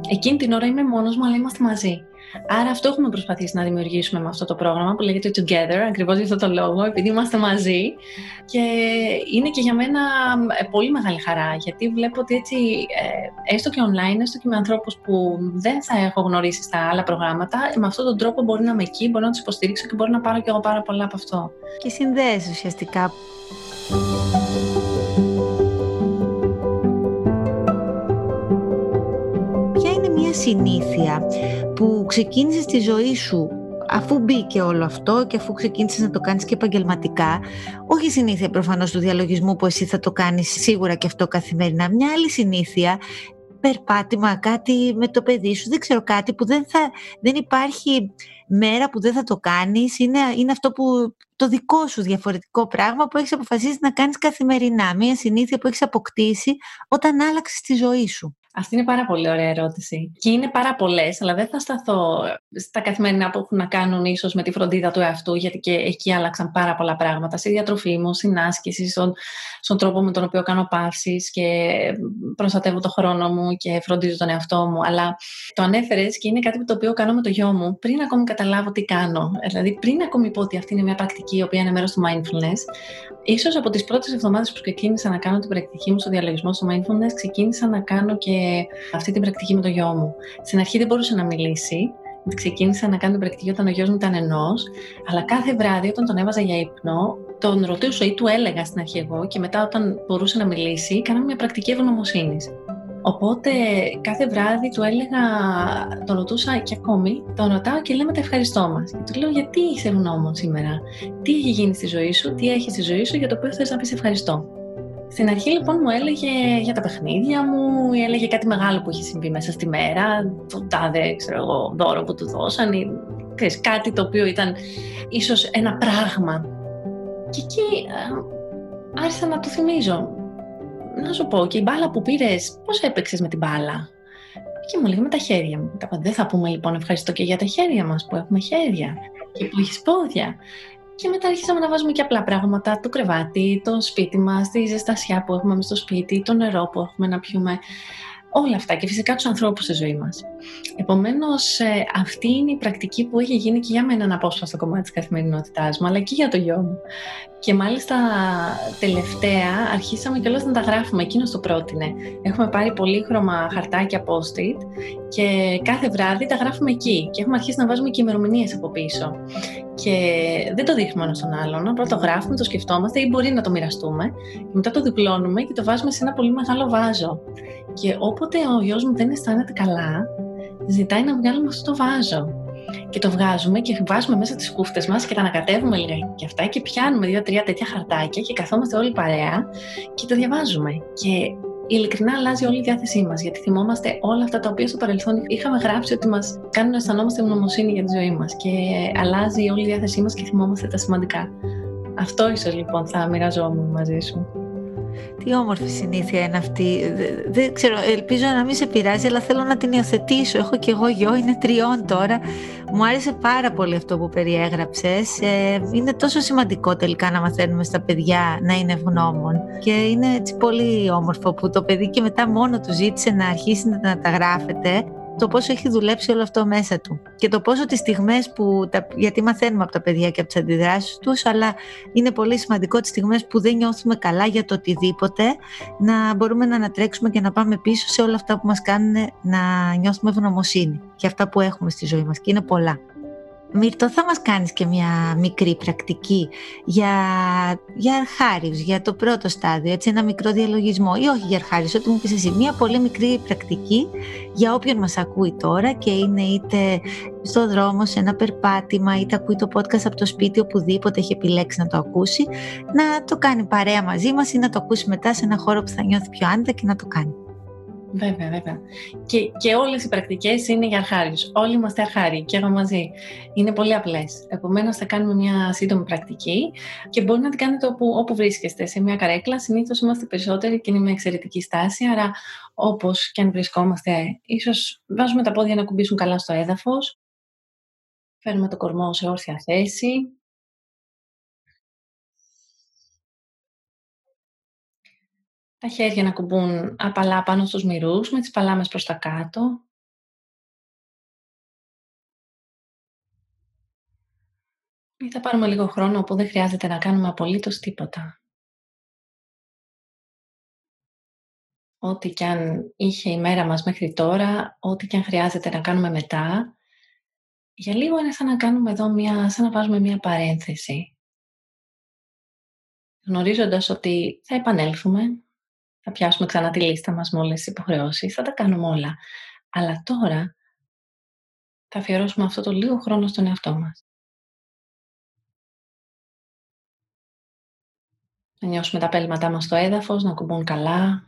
Speaker 2: Εκείνη την ώρα είμαι μόνος μου, αλλά είμαστε μαζί. Άρα αυτό έχουμε προσπαθήσει να δημιουργήσουμε με αυτό το πρόγραμμα που λέγεται Together, ακριβώς για αυτό το λόγο, επειδή είμαστε μαζί. Και είναι και για μένα ε, πολύ μεγάλη χαρά, γιατί βλέπω ότι έτσι, ε, έστω και online, έστω και με ανθρώπους που δεν θα έχω γνωρίσει στα άλλα προγράμματα, με αυτόν τον τρόπο μπορεί να είμαι εκεί, μπορώ να τους υποστηρίξω και μπορώ να πάρω και εγώ πάρα πολλά από αυτό.
Speaker 1: Και συνδέεσαι ουσιαστικά. Συνήθεια που ξεκίνησες στη ζωή σου αφού μπήκε όλο αυτό και αφού ξεκίνησες να το κάνεις και επαγγελματικά, όχι συνήθεια προφανώς του διαλογισμού που εσύ θα το κάνεις σίγουρα και αυτό καθημερινά, μια άλλη συνήθεια περπάτημα, κάτι με το παιδί σου, δεν ξέρω κάτι που δεν, θα, δεν υπάρχει μέρα που δεν θα το κάνεις, είναι, είναι αυτό που το δικό σου διαφορετικό πράγμα που έχεις αποφασίσει να κάνεις καθημερινά, μια συνήθεια που έχεις αποκτήσει όταν άλλαξες τη ζωή σου.
Speaker 2: Αυτή είναι πάρα πολύ ωραία ερώτηση. Και είναι πάρα πολλές, αλλά δεν θα σταθώ στα καθημερινά που έχουν να κάνουν ίσως με τη φροντίδα του εαυτού, γιατί και εκεί άλλαξαν πάρα πολλά πράγματα. Στη διατροφή μου, στην άσκηση, στον, στον τρόπο με τον οποίο κάνω παύσεις και προστατεύω το χρόνο μου και φροντίζω τον εαυτό μου. Αλλά το ανέφερες και είναι κάτι το οποίο κάνω με το γιο μου πριν ακόμη καταλάβω τι κάνω. Δηλαδή, πριν ακόμη πω ότι αυτή είναι μια πρακτική η οποία είναι μέρος του mindfulness, ίσως από τις πρώτες εβδομάδες που ξεκίνησα να κάνω την πρακτική μου στο διαλογισμό στο mindfulness, ξεκίνησα να κάνω και αυτή την πρακτική με το γιο μου. Στην αρχή δεν μπορούσε να μιλήσει, ξεκίνησα να κάνω την πρακτική όταν ο γιος μου ήταν ενός, αλλά κάθε βράδυ όταν τον έβαζα για ύπνο, τον ρωτούσα ή του έλεγα στην αρχή εγώ και μετά όταν μπορούσε να μιλήσει, κάναμε μια πρακτική ευγνωμοσύνης. Οπότε κάθε βράδυ του έλεγα, τον ρωτούσα και ακόμη, τον ρωτάω και λέμε τα ευχαριστώ μας. Και του λέω γιατί είσαι ευγνώμων σήμερα, τι έχει γίνει στη ζωή σου, τι έχει στη ζωή σου για το οποίο θες να πεις ευχαριστώ; Στην αρχή λοιπόν μου έλεγε για τα παιχνίδια μου, ή έλεγε κάτι μεγάλο που είχε συμβεί μέσα στη μέρα, το τάδε ξέρω εγώ, δώρο που του δώσαν, ή ξέρεις, κάτι το οποίο ήταν ίσως ένα πράγμα. Και εκεί ε, άρχισα να το θυμίζω να σου πω, και η μπάλα που πήρες, πώς έπαιξες με την μπάλα; Και μου λέει με τα χέρια μου. Δεν θα πούμε λοιπόν ευχαριστώ και για τα χέρια μας που έχουμε χέρια και που έχει πόδια. Και μετά αρχίσαμε να βάζουμε και απλά πράγματα, το κρεβάτι, το σπίτι μας, τη ζεστασιά που έχουμε στο σπίτι, το νερό που έχουμε να πιούμε. Όλα αυτά και φυσικά τους ανθρώπους στη ζωή μας. Επομένως, ε, αυτή είναι η πρακτική που έχει γίνει και για μένα ένα απόσπαστο κομμάτι της καθημερινότητάς μου, αλλά και για το γιο μου. Και μάλιστα τελευταία αρχίσαμε και όλα να τα γράφουμε, εκείνος το πρότεινε. Έχουμε πάρει πολύχρωμα χαρτάκια post-it και κάθε βράδυ τα γράφουμε εκεί και έχουμε αρχίσει να βάζουμε και ημερομηνίες από πίσω. Και δεν το δείχνουμε ένα στον άλλον, απλά το γράφουμε, το σκεφτόμαστε ή μπορεί να το μοιραστούμε. Και μετά το διπλώνουμε και το βάζουμε σε ένα πολύ μεγάλο βάζο. Και όποτε ο γιος μου δεν αισθάνεται καλά, ζητάει να βγάλουμε αυτό το βάζο. Και το βγάζουμε και βάζουμε μέσα τις κούφτες μας και τα ανακατεύουμε λίγα και αυτά και πιάνουμε δύο-τρία τέτοια χαρτάκια και καθόμαστε όλοι παρέα και το διαβάζουμε. Και ειλικρινά αλλάζει όλη η διάθεσή μας. Γιατί θυμόμαστε όλα αυτά τα οποία στο παρελθόν είχαμε γράψει ότι μας κάνουν να αισθανόμαστε ευγνωμοσύνη για τη ζωή μας. Και αλλάζει όλη η διάθεσή μας και θυμόμαστε τα σημαντικά. Αυτό ίσως λοιπόν θα μοιραζόμουν μαζί σου.
Speaker 1: Τι όμορφη συνήθεια είναι αυτή. Δεν ξέρω, ελπίζω να μην σε πειράζει, αλλά θέλω να την υιοθετήσω. Έχω και εγώ γιο, είναι τριών τώρα. Μου άρεσε πάρα πολύ αυτό που περιέγραψες. Ε, είναι τόσο σημαντικό τελικά να μαθαίνουμε στα παιδιά να είναι ευγνώμων. Και είναι έτσι πολύ όμορφο που το παιδί και μετά μόνο του ζήτησε να αρχίσει να τα γράφετε το πόσο έχει δουλέψει όλο αυτό μέσα του. Και το πόσο τις στιγμές που, τα, γιατί μαθαίνουμε από τα παιδιά και από τις αντιδράσεις τους, αλλά είναι πολύ σημαντικό τις στιγμές που δεν νιώθουμε καλά για το οτιδήποτε, να μπορούμε να ανατρέξουμε και να πάμε πίσω σε όλα αυτά που μας κάνουν να νιώθουμε ευγνωμοσύνη και αυτά που έχουμε στη ζωή μας. Και είναι πολλά. Μύρτο, θα μας κάνεις και μια μικρή πρακτική για, για αρχάριους, για το πρώτο στάδιο, έτσι ένα μικρό διαλογισμό ή όχι για αρχάριους, ό,τι μου πεις εσύ, μια πολύ μικρή πρακτική για όποιον μας ακούει τώρα και είναι είτε στο δρόμο, σε ένα περπάτημα, είτε ακούει το podcast από το σπίτι, οπουδήποτε έχει επιλέξει να το ακούσει, να το κάνει παρέα μαζί μας ή να το ακούσει μετά σε ένα χώρο που θα νιώθει πιο άνετα και να το κάνει.
Speaker 2: Βέβαια, βέβαια. Και, και όλες οι πρακτικές είναι για αρχάριους. Όλοι είμαστε αρχάριοι και εγώ μαζί. Είναι πολύ απλές. Επομένως, θα κάνουμε μια σύντομη πρακτική και μπορεί να την κάνετε όπου, όπου βρίσκεστε. Σε μια καρέκλα, συνήθως είμαστε περισσότεροι και είναι μια εξαιρετική στάση. Άρα, όπως και αν βρισκόμαστε, ίσως βάζουμε τα πόδια να κουμπίσουν καλά στο έδαφος. Φέρνουμε το κορμό σε όρθια θέση. Τα χέρια να κουμπούν απαλά πάνω στους μυρούς με τις παλάμες προς τα κάτω. Ή θα πάρουμε λίγο χρόνο που δεν χρειάζεται να κάνουμε απολύτως τίποτα. Ό,τι και αν είχε η μέρα μας μέχρι τώρα, ό,τι και αν χρειάζεται να κάνουμε μετά, για λίγο είναι σαν να κάνουμε εδώ μια, σαν να βάζουμε μια παρένθεση. Γνωρίζοντας ότι θα επανέλθουμε, θα πιάσουμε ξανά τη λίστα μας με όλες τις υποχρεώσεις, θα τα κάνουμε όλα. Αλλά τώρα θα αφιερώσουμε αυτό το λίγο χρόνο στον εαυτό μας. Να νιώσουμε τα πέλματά μας στο έδαφος, να κουμπούν καλά.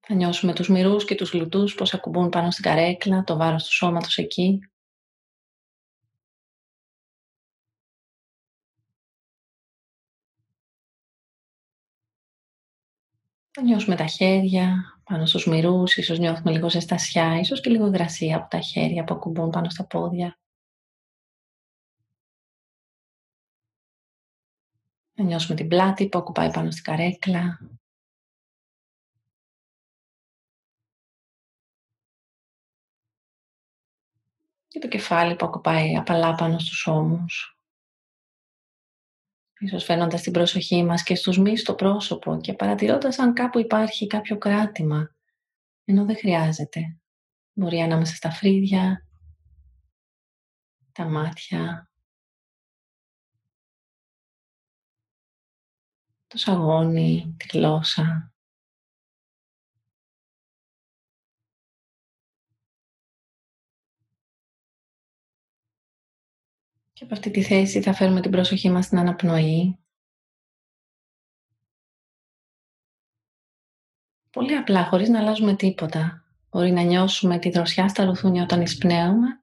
Speaker 2: Θα νιώσουμε τους μυρούς και τους λουτούς πώς ακουμπούν πάνω στην καρέκλα, το βάρος του σώματος εκεί. Θα νιώσουμε τα χέρια πάνω στους μυρούς, ίσως νιώθουμε λίγο ζεστασιά, ίσως και λίγο υγρασία από τα χέρια που ακουμπούν πάνω στα πόδια. Θα νιώσουμε την πλάτη που ακουπάει πάνω στην καρέκλα. Και το κεφάλι που ακουπάει απαλά πάνω στους ώμους. Ίσως φαίνοντας την προσοχή μας και στους μυς στο πρόσωπο και παρατηρώντας αν κάπου υπάρχει κάποιο κράτημα, ενώ δεν χρειάζεται. Μπορεί ανάμεσα στα φρύδια, τα μάτια, το σαγόνι, τη γλώσσα. Και από αυτή τη θέση θα φέρουμε την προσοχή μας στην αναπνοή. Πολύ απλά, χωρίς να αλλάζουμε τίποτα. Μπορεί να νιώσουμε τη δροσιά στα ρουθούνια όταν εισπνέουμε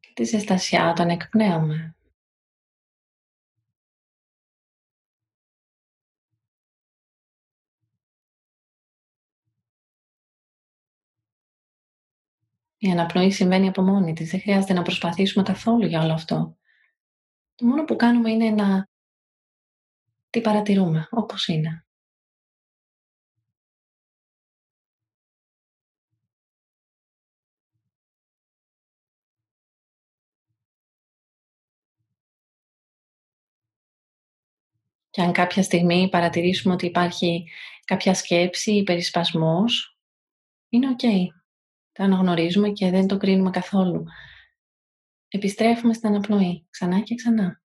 Speaker 2: και τη ζεστασιά όταν εκπνέουμε. Η αναπνοή συμβαίνει από μόνη της. Δεν χρειάζεται να προσπαθήσουμε καθόλου για όλο αυτό. Το μόνο που κάνουμε είναι να τη παρατηρούμε όπως είναι. Και αν κάποια στιγμή παρατηρήσουμε ότι υπάρχει κάποια σκέψη ή περισπασμός, είναι οκ το αναγνωρίζουμε και δεν το κρίνουμε καθόλου. Επιστρέφουμε στην αναπνοή, ξανά και ξανά.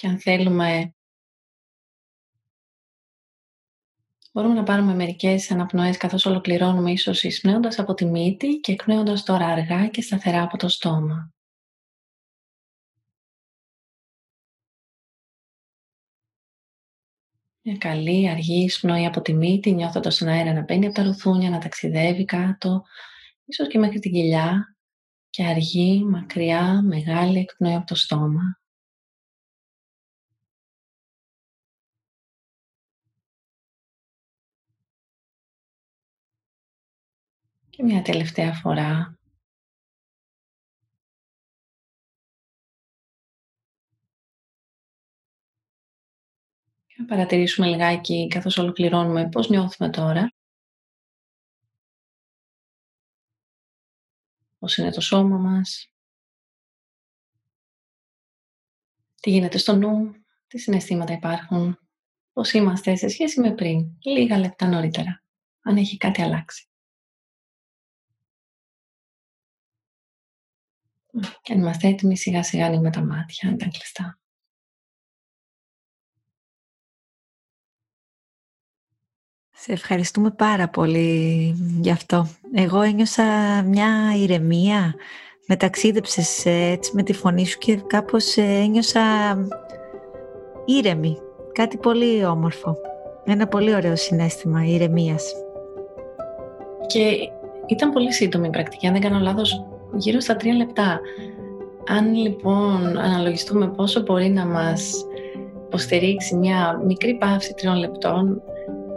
Speaker 2: Και αν θέλουμε, μπορούμε να πάρουμε μερικές αναπνοές καθώς ολοκληρώνουμε ίσως εισπνέοντας από τη μύτη και εκπνέοντας τώρα αργά και σταθερά από το στόμα. Μια καλή αργή εισπνοή από τη μύτη, νιώθοντας τον αέρα να μπαίνει από τα ρουθούνια, να ταξιδεύει κάτω, ίσως και μέχρι την κοιλιά και αργή, μακριά, μεγάλη εκπνοή από το στόμα. Και μια τελευταία φορά. Και να παρατηρήσουμε λιγάκι καθώς ολοκληρώνουμε πώς νιώθουμε τώρα. Πώς είναι το σώμα μας. Τι γίνεται στο νου. Τι συναισθήματα υπάρχουν. Πώς είμαστε σε σχέση με πριν. Λίγα λεπτά νωρίτερα. Αν έχει κάτι αλλάξει. Και αν είμαστε έτοιμοι σιγά σιγά ανοίγουμε τα μάτια, αν ήταν κλειστά.
Speaker 1: Σε ευχαριστούμε πάρα πολύ γι' αυτό. Εγώ ένιωσα μια ηρεμία, με ταξίδεψες έτσι με τη φωνή σου και κάπως ε, ένιωσα ήρεμη. Κάτι πολύ όμορφο. Ένα πολύ ωραίο συνέστημα ηρεμίας.
Speaker 2: Και ήταν πολύ σύντομη η πρακτική, αν δεν κάνω λάθος, γύρω στα τρία λεπτά. Αν λοιπόν αναλογιστούμε πόσο μπορεί να μας υποστηρίξει μια μικρή παύση τριών λεπτών,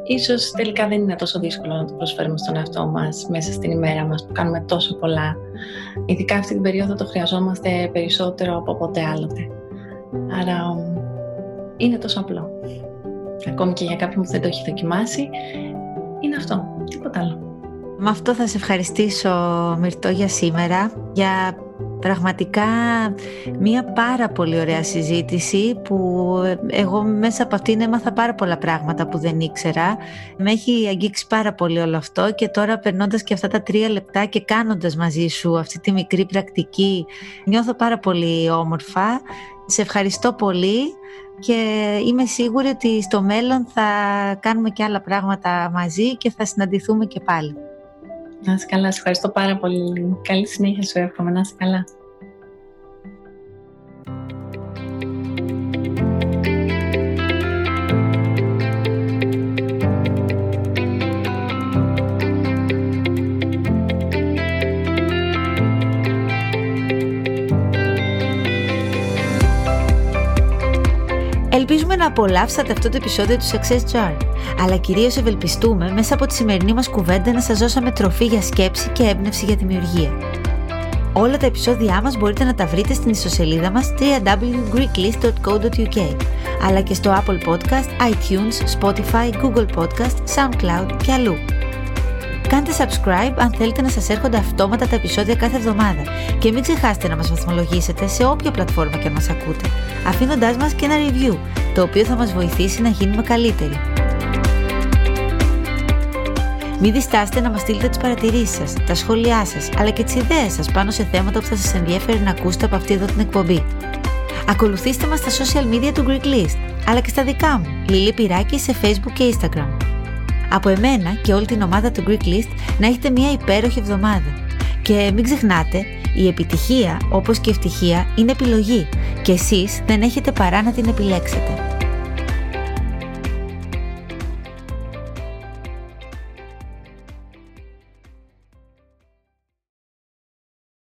Speaker 2: ίσως τελικά δεν είναι τόσο δύσκολο να το προσφέρουμε στον εαυτό μας μέσα στην ημέρα μας που κάνουμε τόσο πολλά. Ειδικά αυτή την περίοδο το χρειαζόμαστε περισσότερο από ποτέ άλλοτε. Άρα είναι τόσο απλό. Ακόμη και για κάποιον που δεν το έχει δοκιμάσει, είναι αυτό, τίποτα άλλο.
Speaker 1: Με αυτό θα σε ευχαριστήσω Μυρτώ για σήμερα, για πραγματικά μία πάρα πολύ ωραία συζήτηση που εγώ μέσα από αυτήν έμαθα πάρα πολλά πράγματα που δεν ήξερα. Με έχει αγγίξει πάρα πολύ όλο αυτό και τώρα περνώντας και αυτά τα τρία λεπτά και κάνοντας μαζί σου αυτή τη μικρή πρακτική νιώθω πάρα πολύ όμορφα. Σε ευχαριστώ πολύ και είμαι σίγουρη ότι στο μέλλον θα κάνουμε και άλλα πράγματα μαζί και θα συναντηθούμε και πάλι.
Speaker 2: Να είσαι καλά, σε ευχαριστώ πάρα πολύ. Καλή συνέχεια σου εύχομαι, να είσαι καλά.
Speaker 1: Ελπίζουμε να απολαύσατε αυτό το επεισόδιο του Success Jar, αλλά κυρίως ευελπιστούμε μέσα από τη σημερινή μας κουβέντα να σας δώσαμε τροφή για σκέψη και έμπνευση για δημιουργία. Όλα τα επεισόδια μας μπορείτε να τα βρείτε στην ιστοσελίδα μας www.greeklist.co.uk αλλά και στο Apple Podcast, iTunes, Spotify, Google Podcast, SoundCloud και αλλού. Κάντε subscribe αν θέλετε να σας έρχονται αυτόματα τα επεισόδια κάθε εβδομάδα και μην ξεχάσετε να μας βαθμολογήσετε σε όποια πλατφόρμα και αν μας ακούτε, αφήνοντάς μας και ένα review, το οποίο θα μας βοηθήσει να γίνουμε καλύτεροι. Μην διστάσετε να μας στείλετε τις παρατηρήσεις σας, τα σχόλιά σας, αλλά και τις ιδέες σας πάνω σε θέματα που θα σας ενδιαφέρει να ακούσετε από αυτή εδώ την εκπομπή. Ακολουθήστε μας στα social media του Greek List, αλλά και στα δικά μου, Λίλη Πυράκη σε Facebook και Instagram. Από εμένα και όλη την ομάδα του Greek List να έχετε μια υπέροχη εβδομάδα. Και μην ξεχνάτε, η επιτυχία όπως και η ευτυχία είναι επιλογή και εσείς δεν έχετε παρά να την επιλέξετε.